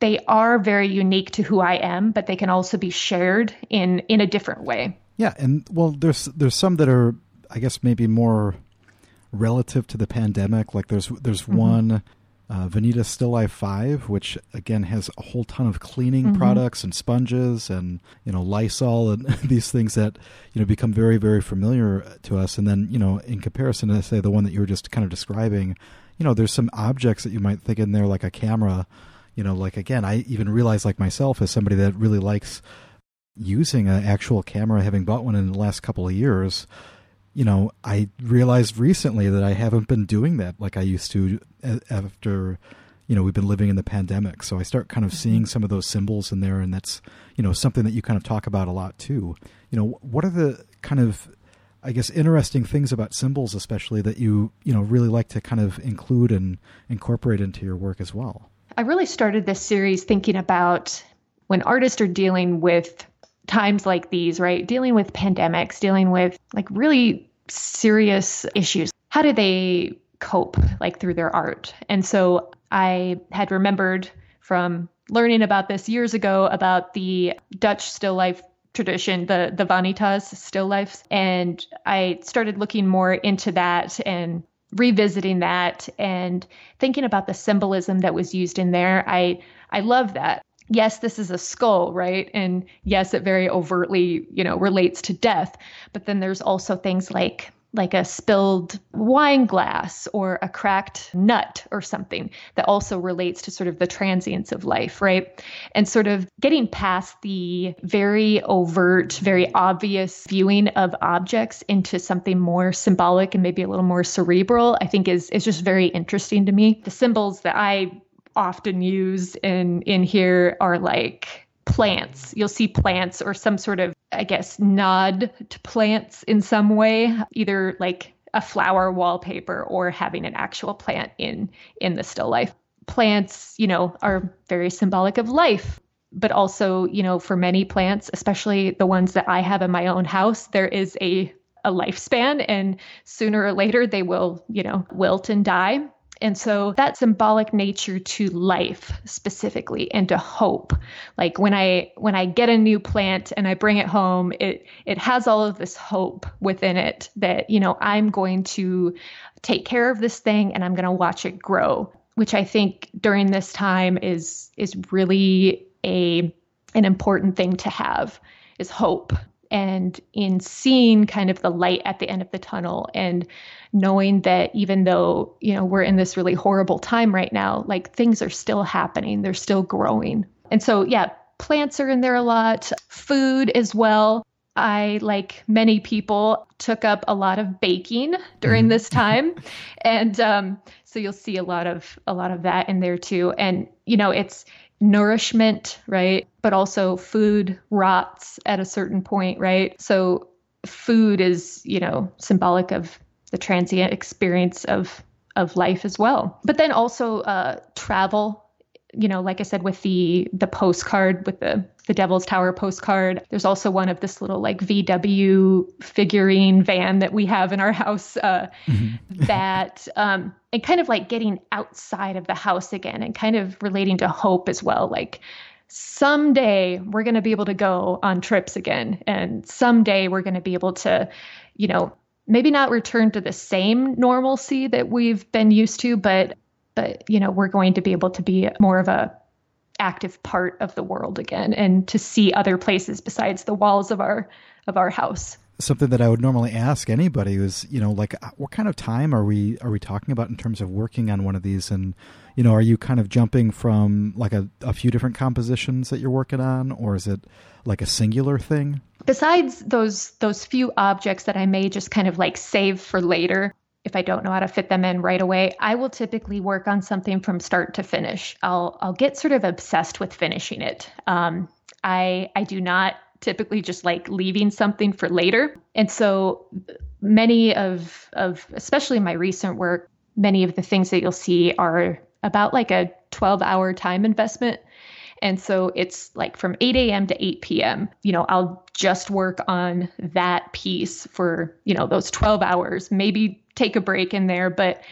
they are very unique to who i am but they can also be shared in in a different way. Yeah and well there's there's some that are i guess maybe more relative to the pandemic. Like there's there's mm-hmm. one uh, Vanitas Still Life 5, which again has a whole ton of cleaning mm-hmm. products and sponges and, you know, Lysol and these things that, you know, become very, very familiar to us. And then, you know, in comparison to, say, the one that you were just kind of describing, you know, there's some objects that you might think in there, like a camera. You know, like again, I even realize, like myself, as somebody that really likes using an actual camera, having bought one in the last couple of years, you know, I realized recently that I haven't been doing that like I used to after, you know, we've been living in the pandemic. So I start kind of mm-hmm. seeing some of those symbols in there, and that's, you know, something that you kind of talk about a lot too. You know, what are the kind of, I guess, interesting things about symbols, especially that you, you know, really like to kind of include and incorporate into your work as well? I really started this series thinking about when artists are dealing with times like these, right? Dealing with pandemics, dealing with like really serious issues. How do they cope like through their art? And so I had remembered from learning about this years ago about the Dutch still life tradition, the the vanitas still lifes, and I started looking more into that and revisiting that and thinking about the symbolism that was used in there. I I love that yes, this is a skull, right? And yes, it very overtly, you know, relates to death. But then there's also things like like a spilled wine glass or a cracked nut or something that also relates to sort of the transience of life, right? And sort of getting past the very overt, very obvious viewing of objects into something more symbolic and maybe a little more cerebral, I think is is just very interesting to me. The symbols that I often use in in here are like plants. You'll see plants or some sort of I guess nod to plants in some way, either like a flower wallpaper or having an actual plant in in the still life. Plants, you know, are very symbolic of life, but also, you know, for many plants, especially the ones that I have in my own house, there is a a lifespan and sooner or later they will, you know, wilt and die. And so that symbolic nature to life specifically and to hope. Like when I when I get a new plant and I bring it home, it it has all of this hope within it that, you know, I'm going to take care of this thing and I'm going to watch it grow, which I think during this time is is really a an important thing to have is hope and in seeing kind of the light at the end of the tunnel and knowing that even though you know we're in this really horrible time right now like things are still happening they're still growing and so yeah plants are in there a lot food as well I, like many people, took up a lot of baking during mm-hmm. this time, and um, so you'll see a lot of a lot of that in there too. And you know, it's nourishment, right? But also food rots at a certain point, right? So food is, you know, symbolic of the transient experience of of life as well. But then also uh, travel you know, like I said, with the the postcard with the the Devil's Tower postcard. There's also one of this little like VW figurine van that we have in our house. Uh, mm-hmm. that um, and kind of like getting outside of the house again, and kind of relating to hope as well. Like someday we're going to be able to go on trips again, and someday we're going to be able to, you know, maybe not return to the same normalcy that we've been used to, but but you know we're going to be able to be more of a active part of the world again and to see other places besides the walls of our of our house something that I would normally ask anybody is, you know, like what kind of time are we are we talking about in terms of working on one of these and you know, are you kind of jumping from like a, a few different compositions that you're working on or is it like a singular thing? Besides those those few objects that I may just kind of like save for later, if I don't know how to fit them in right away, I will typically work on something from start to finish. I'll I'll get sort of obsessed with finishing it. Um, I I do not typically just like leaving something for later, and so many of of especially my recent work, many of the things that you'll see are about like a 12 hour time investment. And so it's like from 8 a.m. to 8 p.m. You know, I'll just work on that piece for, you know, those 12 hours, maybe take a break in there, but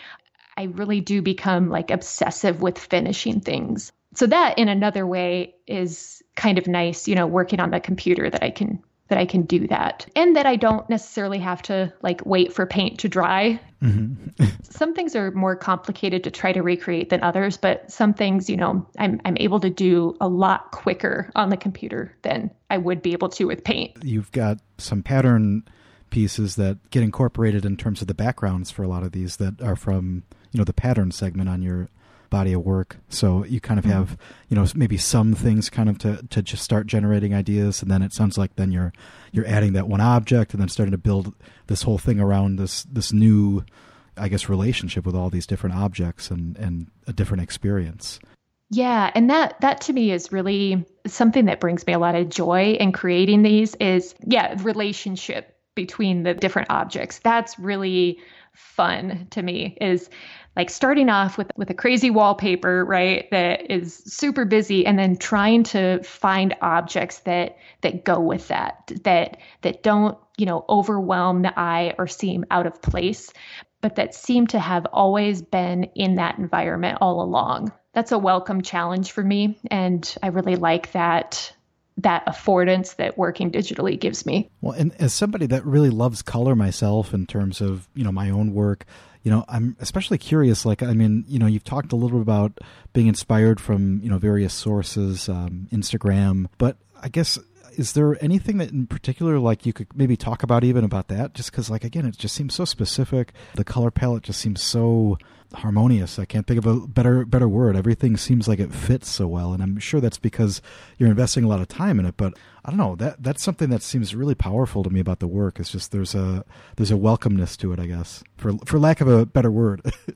I really do become like obsessive with finishing things. So that in another way is kind of nice, you know, working on the computer that I can that I can do that and that I don't necessarily have to like wait for paint to dry. Mm-hmm. some things are more complicated to try to recreate than others, but some things, you know, I'm I'm able to do a lot quicker on the computer than I would be able to with paint. You've got some pattern pieces that get incorporated in terms of the backgrounds for a lot of these that are from you know the pattern segment on your body of work so you kind of mm-hmm. have you know maybe some things kind of to, to just start generating ideas and then it sounds like then you're you're adding that one object and then starting to build this whole thing around this this new i guess relationship with all these different objects and and a different experience yeah, and that that to me is really something that brings me a lot of joy in creating these is yeah, relationship between the different objects. That's really fun to me is like starting off with with a crazy wallpaper, right? That is super busy and then trying to find objects that that go with that that that don't, you know, overwhelm the eye or seem out of place, but that seem to have always been in that environment all along. That's a welcome challenge for me and I really like that that affordance that working digitally gives me. Well, and as somebody that really loves color myself in terms of, you know, my own work, you know, I'm especially curious. Like, I mean, you know, you've talked a little bit about being inspired from, you know, various sources, um, Instagram, but I guess is there anything that in particular like you could maybe talk about even about that just because like again it just seems so specific the color palette just seems so harmonious. I can't think of a better better word. Everything seems like it fits so well, and I'm sure that's because you're investing a lot of time in it. But I don't know that that's something that seems really powerful to me about the work. It's just there's a there's a welcomeness to it, I guess, for for lack of a better word.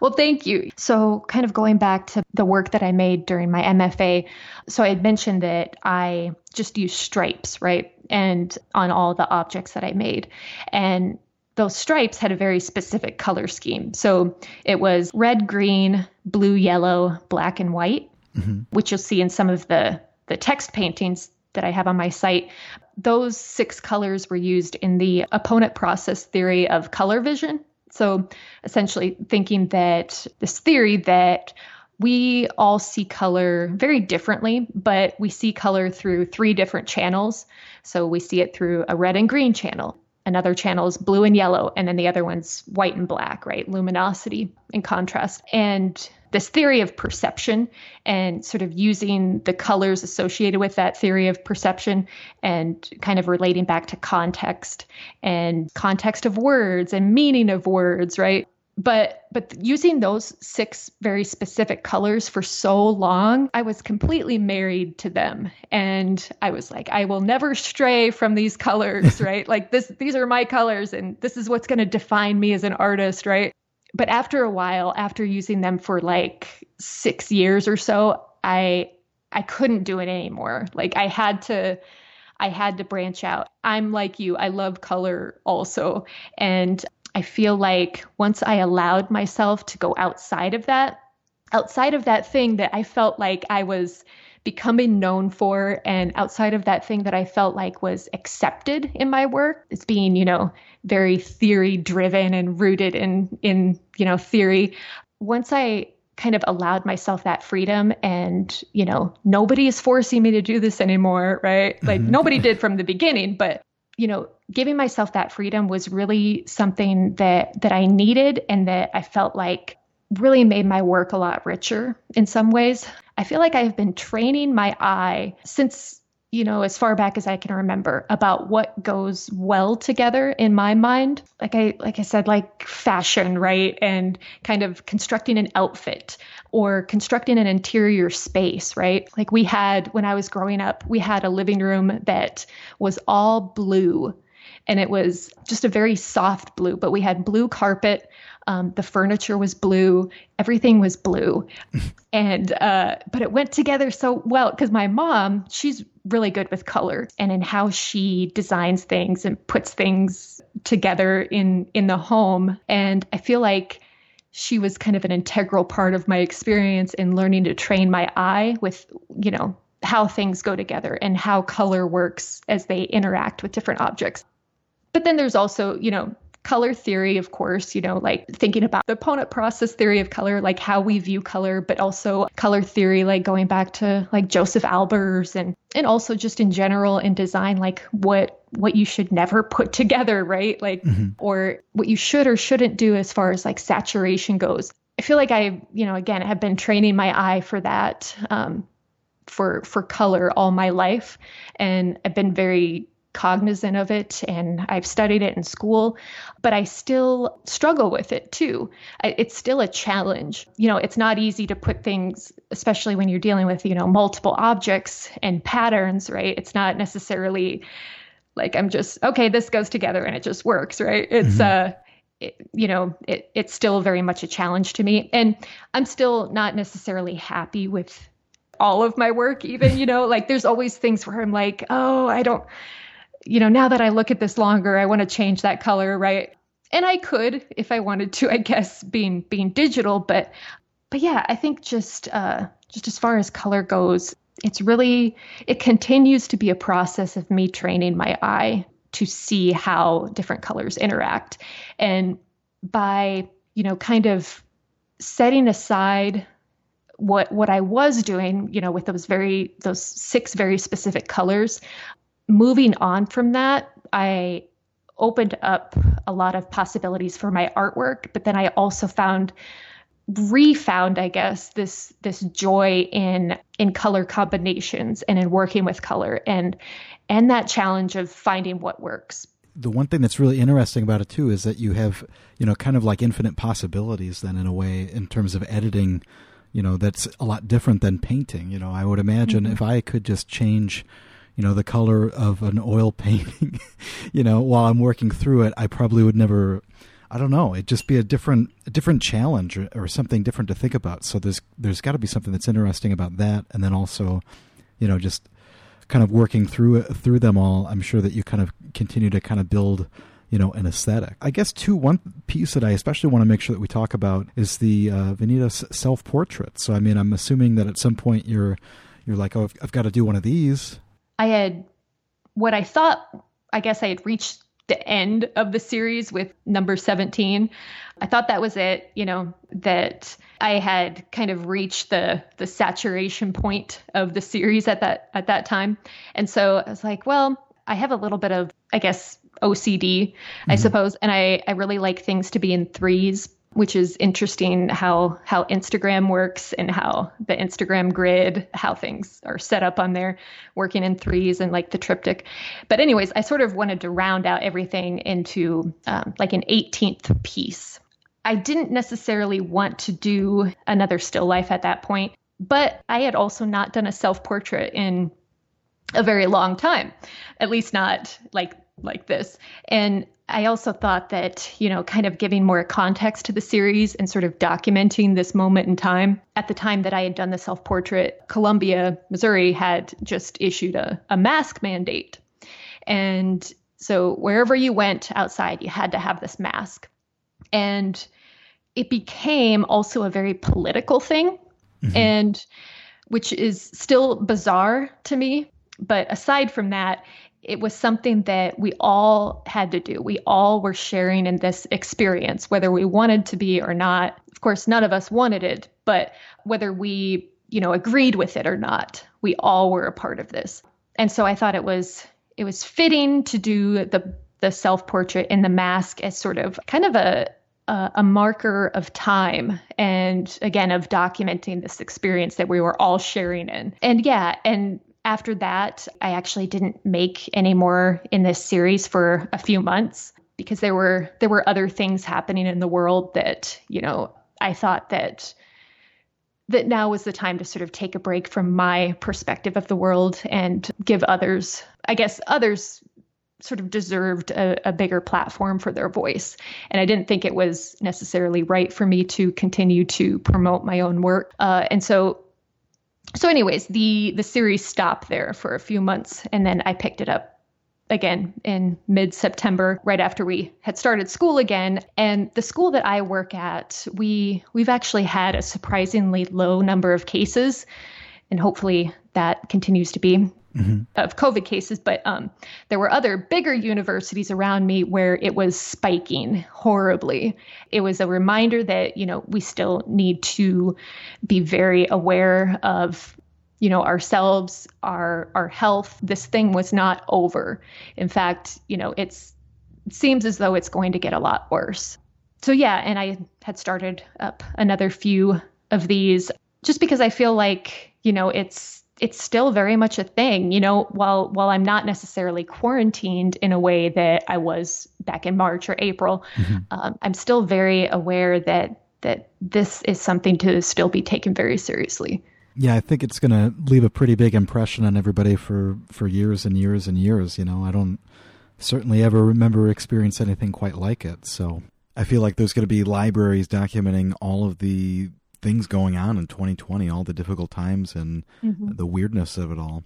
Well, thank you. So, kind of going back to the work that I made during my MFA, so I had mentioned that I just use stripes, right? And on all the objects that I made. And those stripes had a very specific color scheme. So it was red, green, blue, yellow, black, and white, mm-hmm. which you'll see in some of the, the text paintings that I have on my site. Those six colors were used in the opponent process theory of color vision. So essentially, thinking that this theory that we all see color very differently, but we see color through three different channels. So we see it through a red and green channel, another channel is blue and yellow, and then the other one's white and black, right? Luminosity and contrast. And this theory of perception and sort of using the colors associated with that theory of perception and kind of relating back to context and context of words and meaning of words, right? But but using those six very specific colors for so long i was completely married to them and i was like i will never stray from these colors right like this these are my colors and this is what's going to define me as an artist right but after a while after using them for like 6 years or so i I couldn't do it anymore. Like I had to I had to branch out. I'm like you. I love color also. And I feel like once I allowed myself to go outside of that, outside of that thing that I felt like I was becoming known for and outside of that thing that I felt like was accepted in my work as being, you know, very theory driven and rooted in in, you know, theory. Once I kind of allowed myself that freedom and, you know, nobody is forcing me to do this anymore, right? Like mm-hmm. nobody did from the beginning, but you know, giving myself that freedom was really something that that I needed and that I felt like really made my work a lot richer in some ways. I feel like I've been training my eye since, you know, as far back as I can remember about what goes well together in my mind. Like I like I said like fashion, right? And kind of constructing an outfit or constructing an interior space, right? Like we had when I was growing up, we had a living room that was all blue and it was just a very soft blue, but we had blue carpet um, the furniture was blue, everything was blue, and uh, but it went together so well because my mom, she's really good with color and in how she designs things and puts things together in in the home, and I feel like she was kind of an integral part of my experience in learning to train my eye with you know how things go together and how color works as they interact with different objects. But then there's also, you know, color theory, of course, you know, like thinking about the opponent process theory of color, like how we view color, but also color theory, like going back to like Josef Albers and and also just in general in design, like what what you should never put together, right? Like mm-hmm. or what you should or shouldn't do as far as like saturation goes. I feel like I, you know, again, have been training my eye for that. Um, for for color all my life and I've been very cognizant of it and I've studied it in school, but I still struggle with it too. It's still a challenge. You know, it's not easy to put things, especially when you're dealing with, you know, multiple objects and patterns, right? It's not necessarily like I'm just, okay, this goes together and it just works, right? It's, mm-hmm. uh, it, you know, it, it's still very much a challenge to me. And I'm still not necessarily happy with all of my work, even, you know, like there's always things where I'm like, oh, I don't, you know, now that I look at this longer, I want to change that color, right? And I could if I wanted to, I guess, being being digital, but but yeah, I think just uh just as far as color goes, it's really it continues to be a process of me training my eye to see how different colors interact. And by, you know, kind of setting aside what what I was doing, you know, with those very those six very specific colors, moving on from that, I opened up a lot of possibilities for my artwork, but then I also found refound i guess this this joy in in color combinations and in working with color and and that challenge of finding what works the one thing that's really interesting about it too is that you have you know kind of like infinite possibilities then in a way in terms of editing you know that's a lot different than painting you know i would imagine mm-hmm. if i could just change you know the color of an oil painting. You know while i'm working through it i probably would never i don't know it'd just be a different a different challenge or, or something different to think about. So there's there's got to be something that's interesting about that. And then also you know just kind of working through it through them all i'm sure that you kind of continue to kind of build you know an aesthetic. I guess too one piece that i especially want to make sure that we talk about is the uh, self portrait so i mean i'm assuming that at some point you're you're like oh I've, I've got to do one of these I had what I thought, I guess I had reached the end of the series with number 17. I thought that was it, you know, that I had kind of reached the the saturation point of the series at that at that time. And so I was like, well, I have a little bit of I guess OCD, mm-hmm. I suppose, and I I really like things to be in threes which is interesting how how Instagram works and how the Instagram grid, how things are set up on there, working in threes and like the triptych. But anyways, I sort of wanted to round out everything into um, like an 18th piece. I didn't necessarily want to do another still life at that point, but I had also not done a self portrait in a very long time, at least not like like this. And I also thought that, you know, kind of giving more context to the series and sort of documenting this moment in time. At the time that I had done the self portrait, Columbia, Missouri had just issued a, a mask mandate. And so wherever you went outside, you had to have this mask. And it became also a very political thing. Mm-hmm. And which is still bizarre to me. But aside from that, it was something that we all had to do. We all were sharing in this experience, whether we wanted to be or not. Of course, none of us wanted it, but whether we, you know, agreed with it or not, we all were a part of this. And so I thought it was it was fitting to do the the self portrait in the mask as sort of kind of a a marker of time and again of documenting this experience that we were all sharing in. And yeah, and after that, I actually didn't make any more in this series for a few months because there were there were other things happening in the world that, you know, I thought that that now was the time to sort of take a break from my perspective of the world and give others, I guess others sort of deserved a, a, bigger platform for their voice. And I didn't think it was necessarily right for me to continue to promote my own work. Uh, and so so anyways the the series stopped there for a few months and then i picked it up again in mid September right after we had started school again. And the school that I work at we we've actually had a surprisingly low number of cases and hopefully that continues to be mm-hmm. of COVID cases, but um, there were other bigger universities around me where it was spiking horribly. It was a reminder that, you know, we still need to be very aware of you know ourselves our our health this thing was not over in fact you know it's it seems as though it's going to get a lot worse so yeah and i had started up another few of these just because i feel like you know it's it's still very much a thing you know while while i'm not necessarily quarantined in a way that i was back in march or april mm-hmm. um, i'm still very aware that that this is something to still be taken very seriously. Yeah i think it's going to leave a pretty big impression on everybody for for years and years and years you know. I don't certainly ever remember experience anything quite like it so. I feel like there's going to be libraries documenting all of the things going on in 2020, all the difficult times and mm-hmm. the weirdness of it all.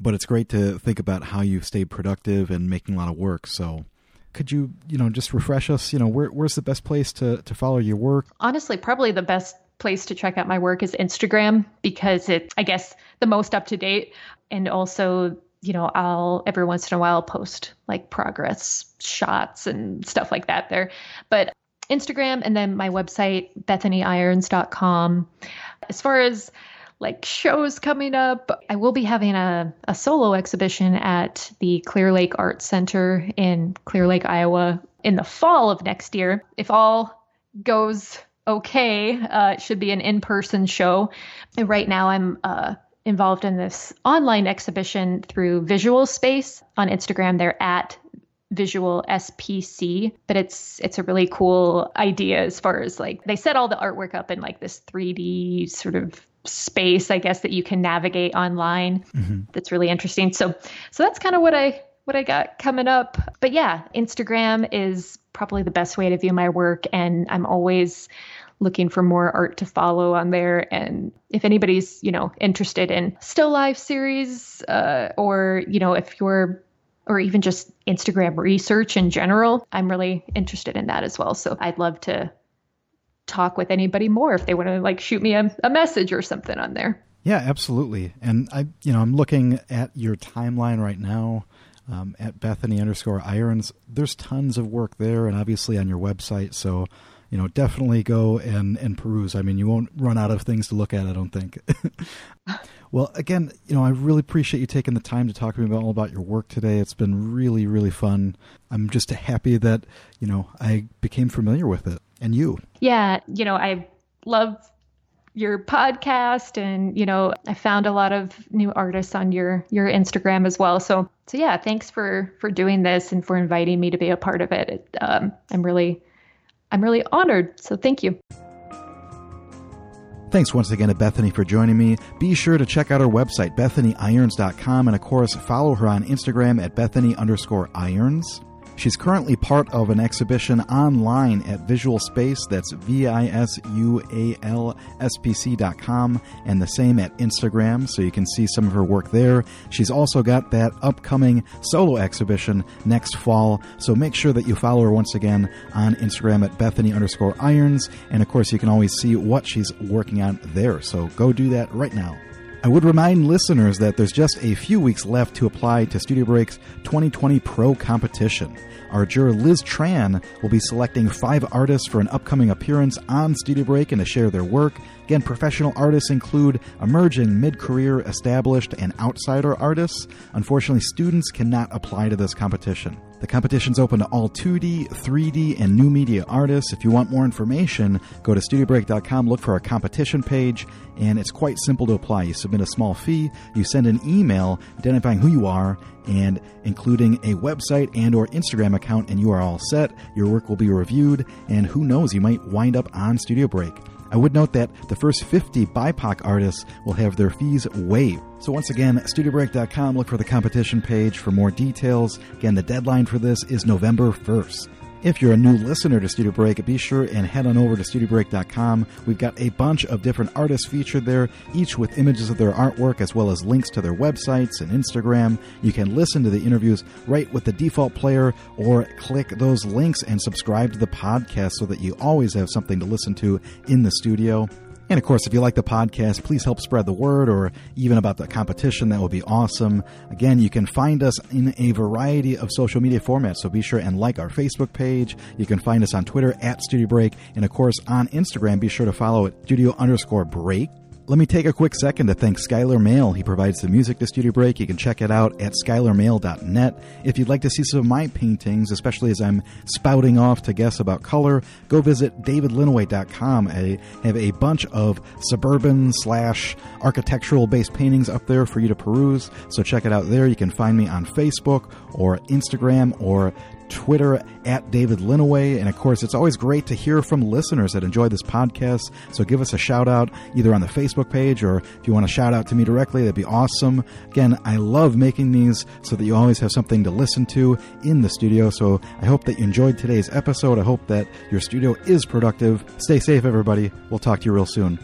But it's great to think about how you've stayed productive and making a lot of work. So, could you, you know, just refresh us? You know, where, where's the best place to to follow your work? Honestly, probably the best place to check out my work is Instagram because it's, I guess, the most up to date, and also you know, I'll every once in a while post like progress shots and stuff like that there. But Instagram and then my website, bethanyirons.com. As far as like shows coming up, I will be having a, a solo exhibition at the Clear Lake Arts Center in Clear Lake, Iowa in the fall of next year. If all goes okay, uh, it should be an in person show. And right now I'm uh, involved in this online exhibition through Visual Space on Instagram. They're at visual SPC, but it's it's a really cool idea as far as like they set all the artwork up in like this 3D sort of space, I guess, that you can navigate online. Mm-hmm. That's really interesting. So so that's kind of what I what I got coming up. But yeah, Instagram is probably the best way to view my work and I'm always looking for more art to follow on there and if anybody's you know interested in still life series uh, or you know if you're or even just Instagram research in general, I'm really interested in that as well. So I'd love to talk with anybody more if they want to like shoot me a, a message or something on there. Yeah, absolutely. And I, you know, I'm looking at your timeline right now um, at Bethany underscore Irons. There's tons of work there, and obviously on your website. So, you know, definitely go and and peruse. I mean, you won't run out of things to look at. I don't think. Well, again, you know, I really appreciate you taking the time to talk to me about all about your work today. It's been really, really fun. I'm just happy that, you know, I became familiar with it and you. Yeah, you know, I love your podcast and you know i found a lot of new artists on your your instagram as well so so yeah thanks for for doing this and for inviting me to be a part of it, it um, i'm really i'm really honored so thank you Thanks once again to Bethany for joining me. Be sure to check out her website, bethanyirons.com, and of course, follow her on Instagram at bethany underscore irons. She's currently part of an exhibition online at Visual Space. That's V I S U A L S P C dot com, and the same at Instagram, so you can see some of her work there. She's also got that upcoming solo exhibition next fall, so make sure that you follow her once again on Instagram at Bethany underscore irons, and of course, you can always see what she's working on there. So go do that right now. I would remind listeners that there's just a few weeks left to apply to Studio Break's 2020 Pro competition. Our juror Liz Tran will be selecting five artists for an upcoming appearance on Studio Break and to share their work. Again, professional artists include emerging, mid career, established, and outsider artists. Unfortunately, students cannot apply to this competition. The competition's open to all 2D, 3D, and new media artists. If you want more information, go to studiobreak.com, look for our competition page, and it's quite simple to apply. You submit a small fee, you send an email identifying who you are and including a website and or Instagram account and you are all set. Your work will be reviewed and who knows, you might wind up on Studio Break. I would note that the first 50 BIPOC artists will have their fees waived. So once again, studiobreak.com, look for the competition page for more details. Again, the deadline for this is November 1st. If you're a new listener to Studio Break, be sure and head on over to studiobreak.com. We've got a bunch of different artists featured there, each with images of their artwork as well as links to their websites and Instagram. You can listen to the interviews right with the default player or click those links and subscribe to the podcast so that you always have something to listen to in the studio. And of course, if you like the podcast, please help spread the word or even about the competition. That would be awesome. Again, you can find us in a variety of social media formats. So be sure and like our Facebook page. You can find us on Twitter at Studio Break. And of course, on Instagram, be sure to follow it studio underscore break. Let me take a quick second to thank Skylar Mail. He provides the music to Studio Break. You can check it out at skylarmail.net. If you'd like to see some of my paintings, especially as I'm spouting off to guess about color, go visit davidlinneweh.com. I have a bunch of suburban slash architectural based paintings up there for you to peruse. So check it out there. You can find me on Facebook or Instagram or Twitter at David Linneweh. And of course, it's always great to hear from listeners that enjoy this podcast. So give us a shout out either on the Facebook page or if you want to shout out to me directly, that'd be awesome. Again, I love making these so that you always have something to listen to in the studio. So I hope that you enjoyed today's episode. I hope that your studio is productive. Stay safe, everybody. We'll talk to you real soon.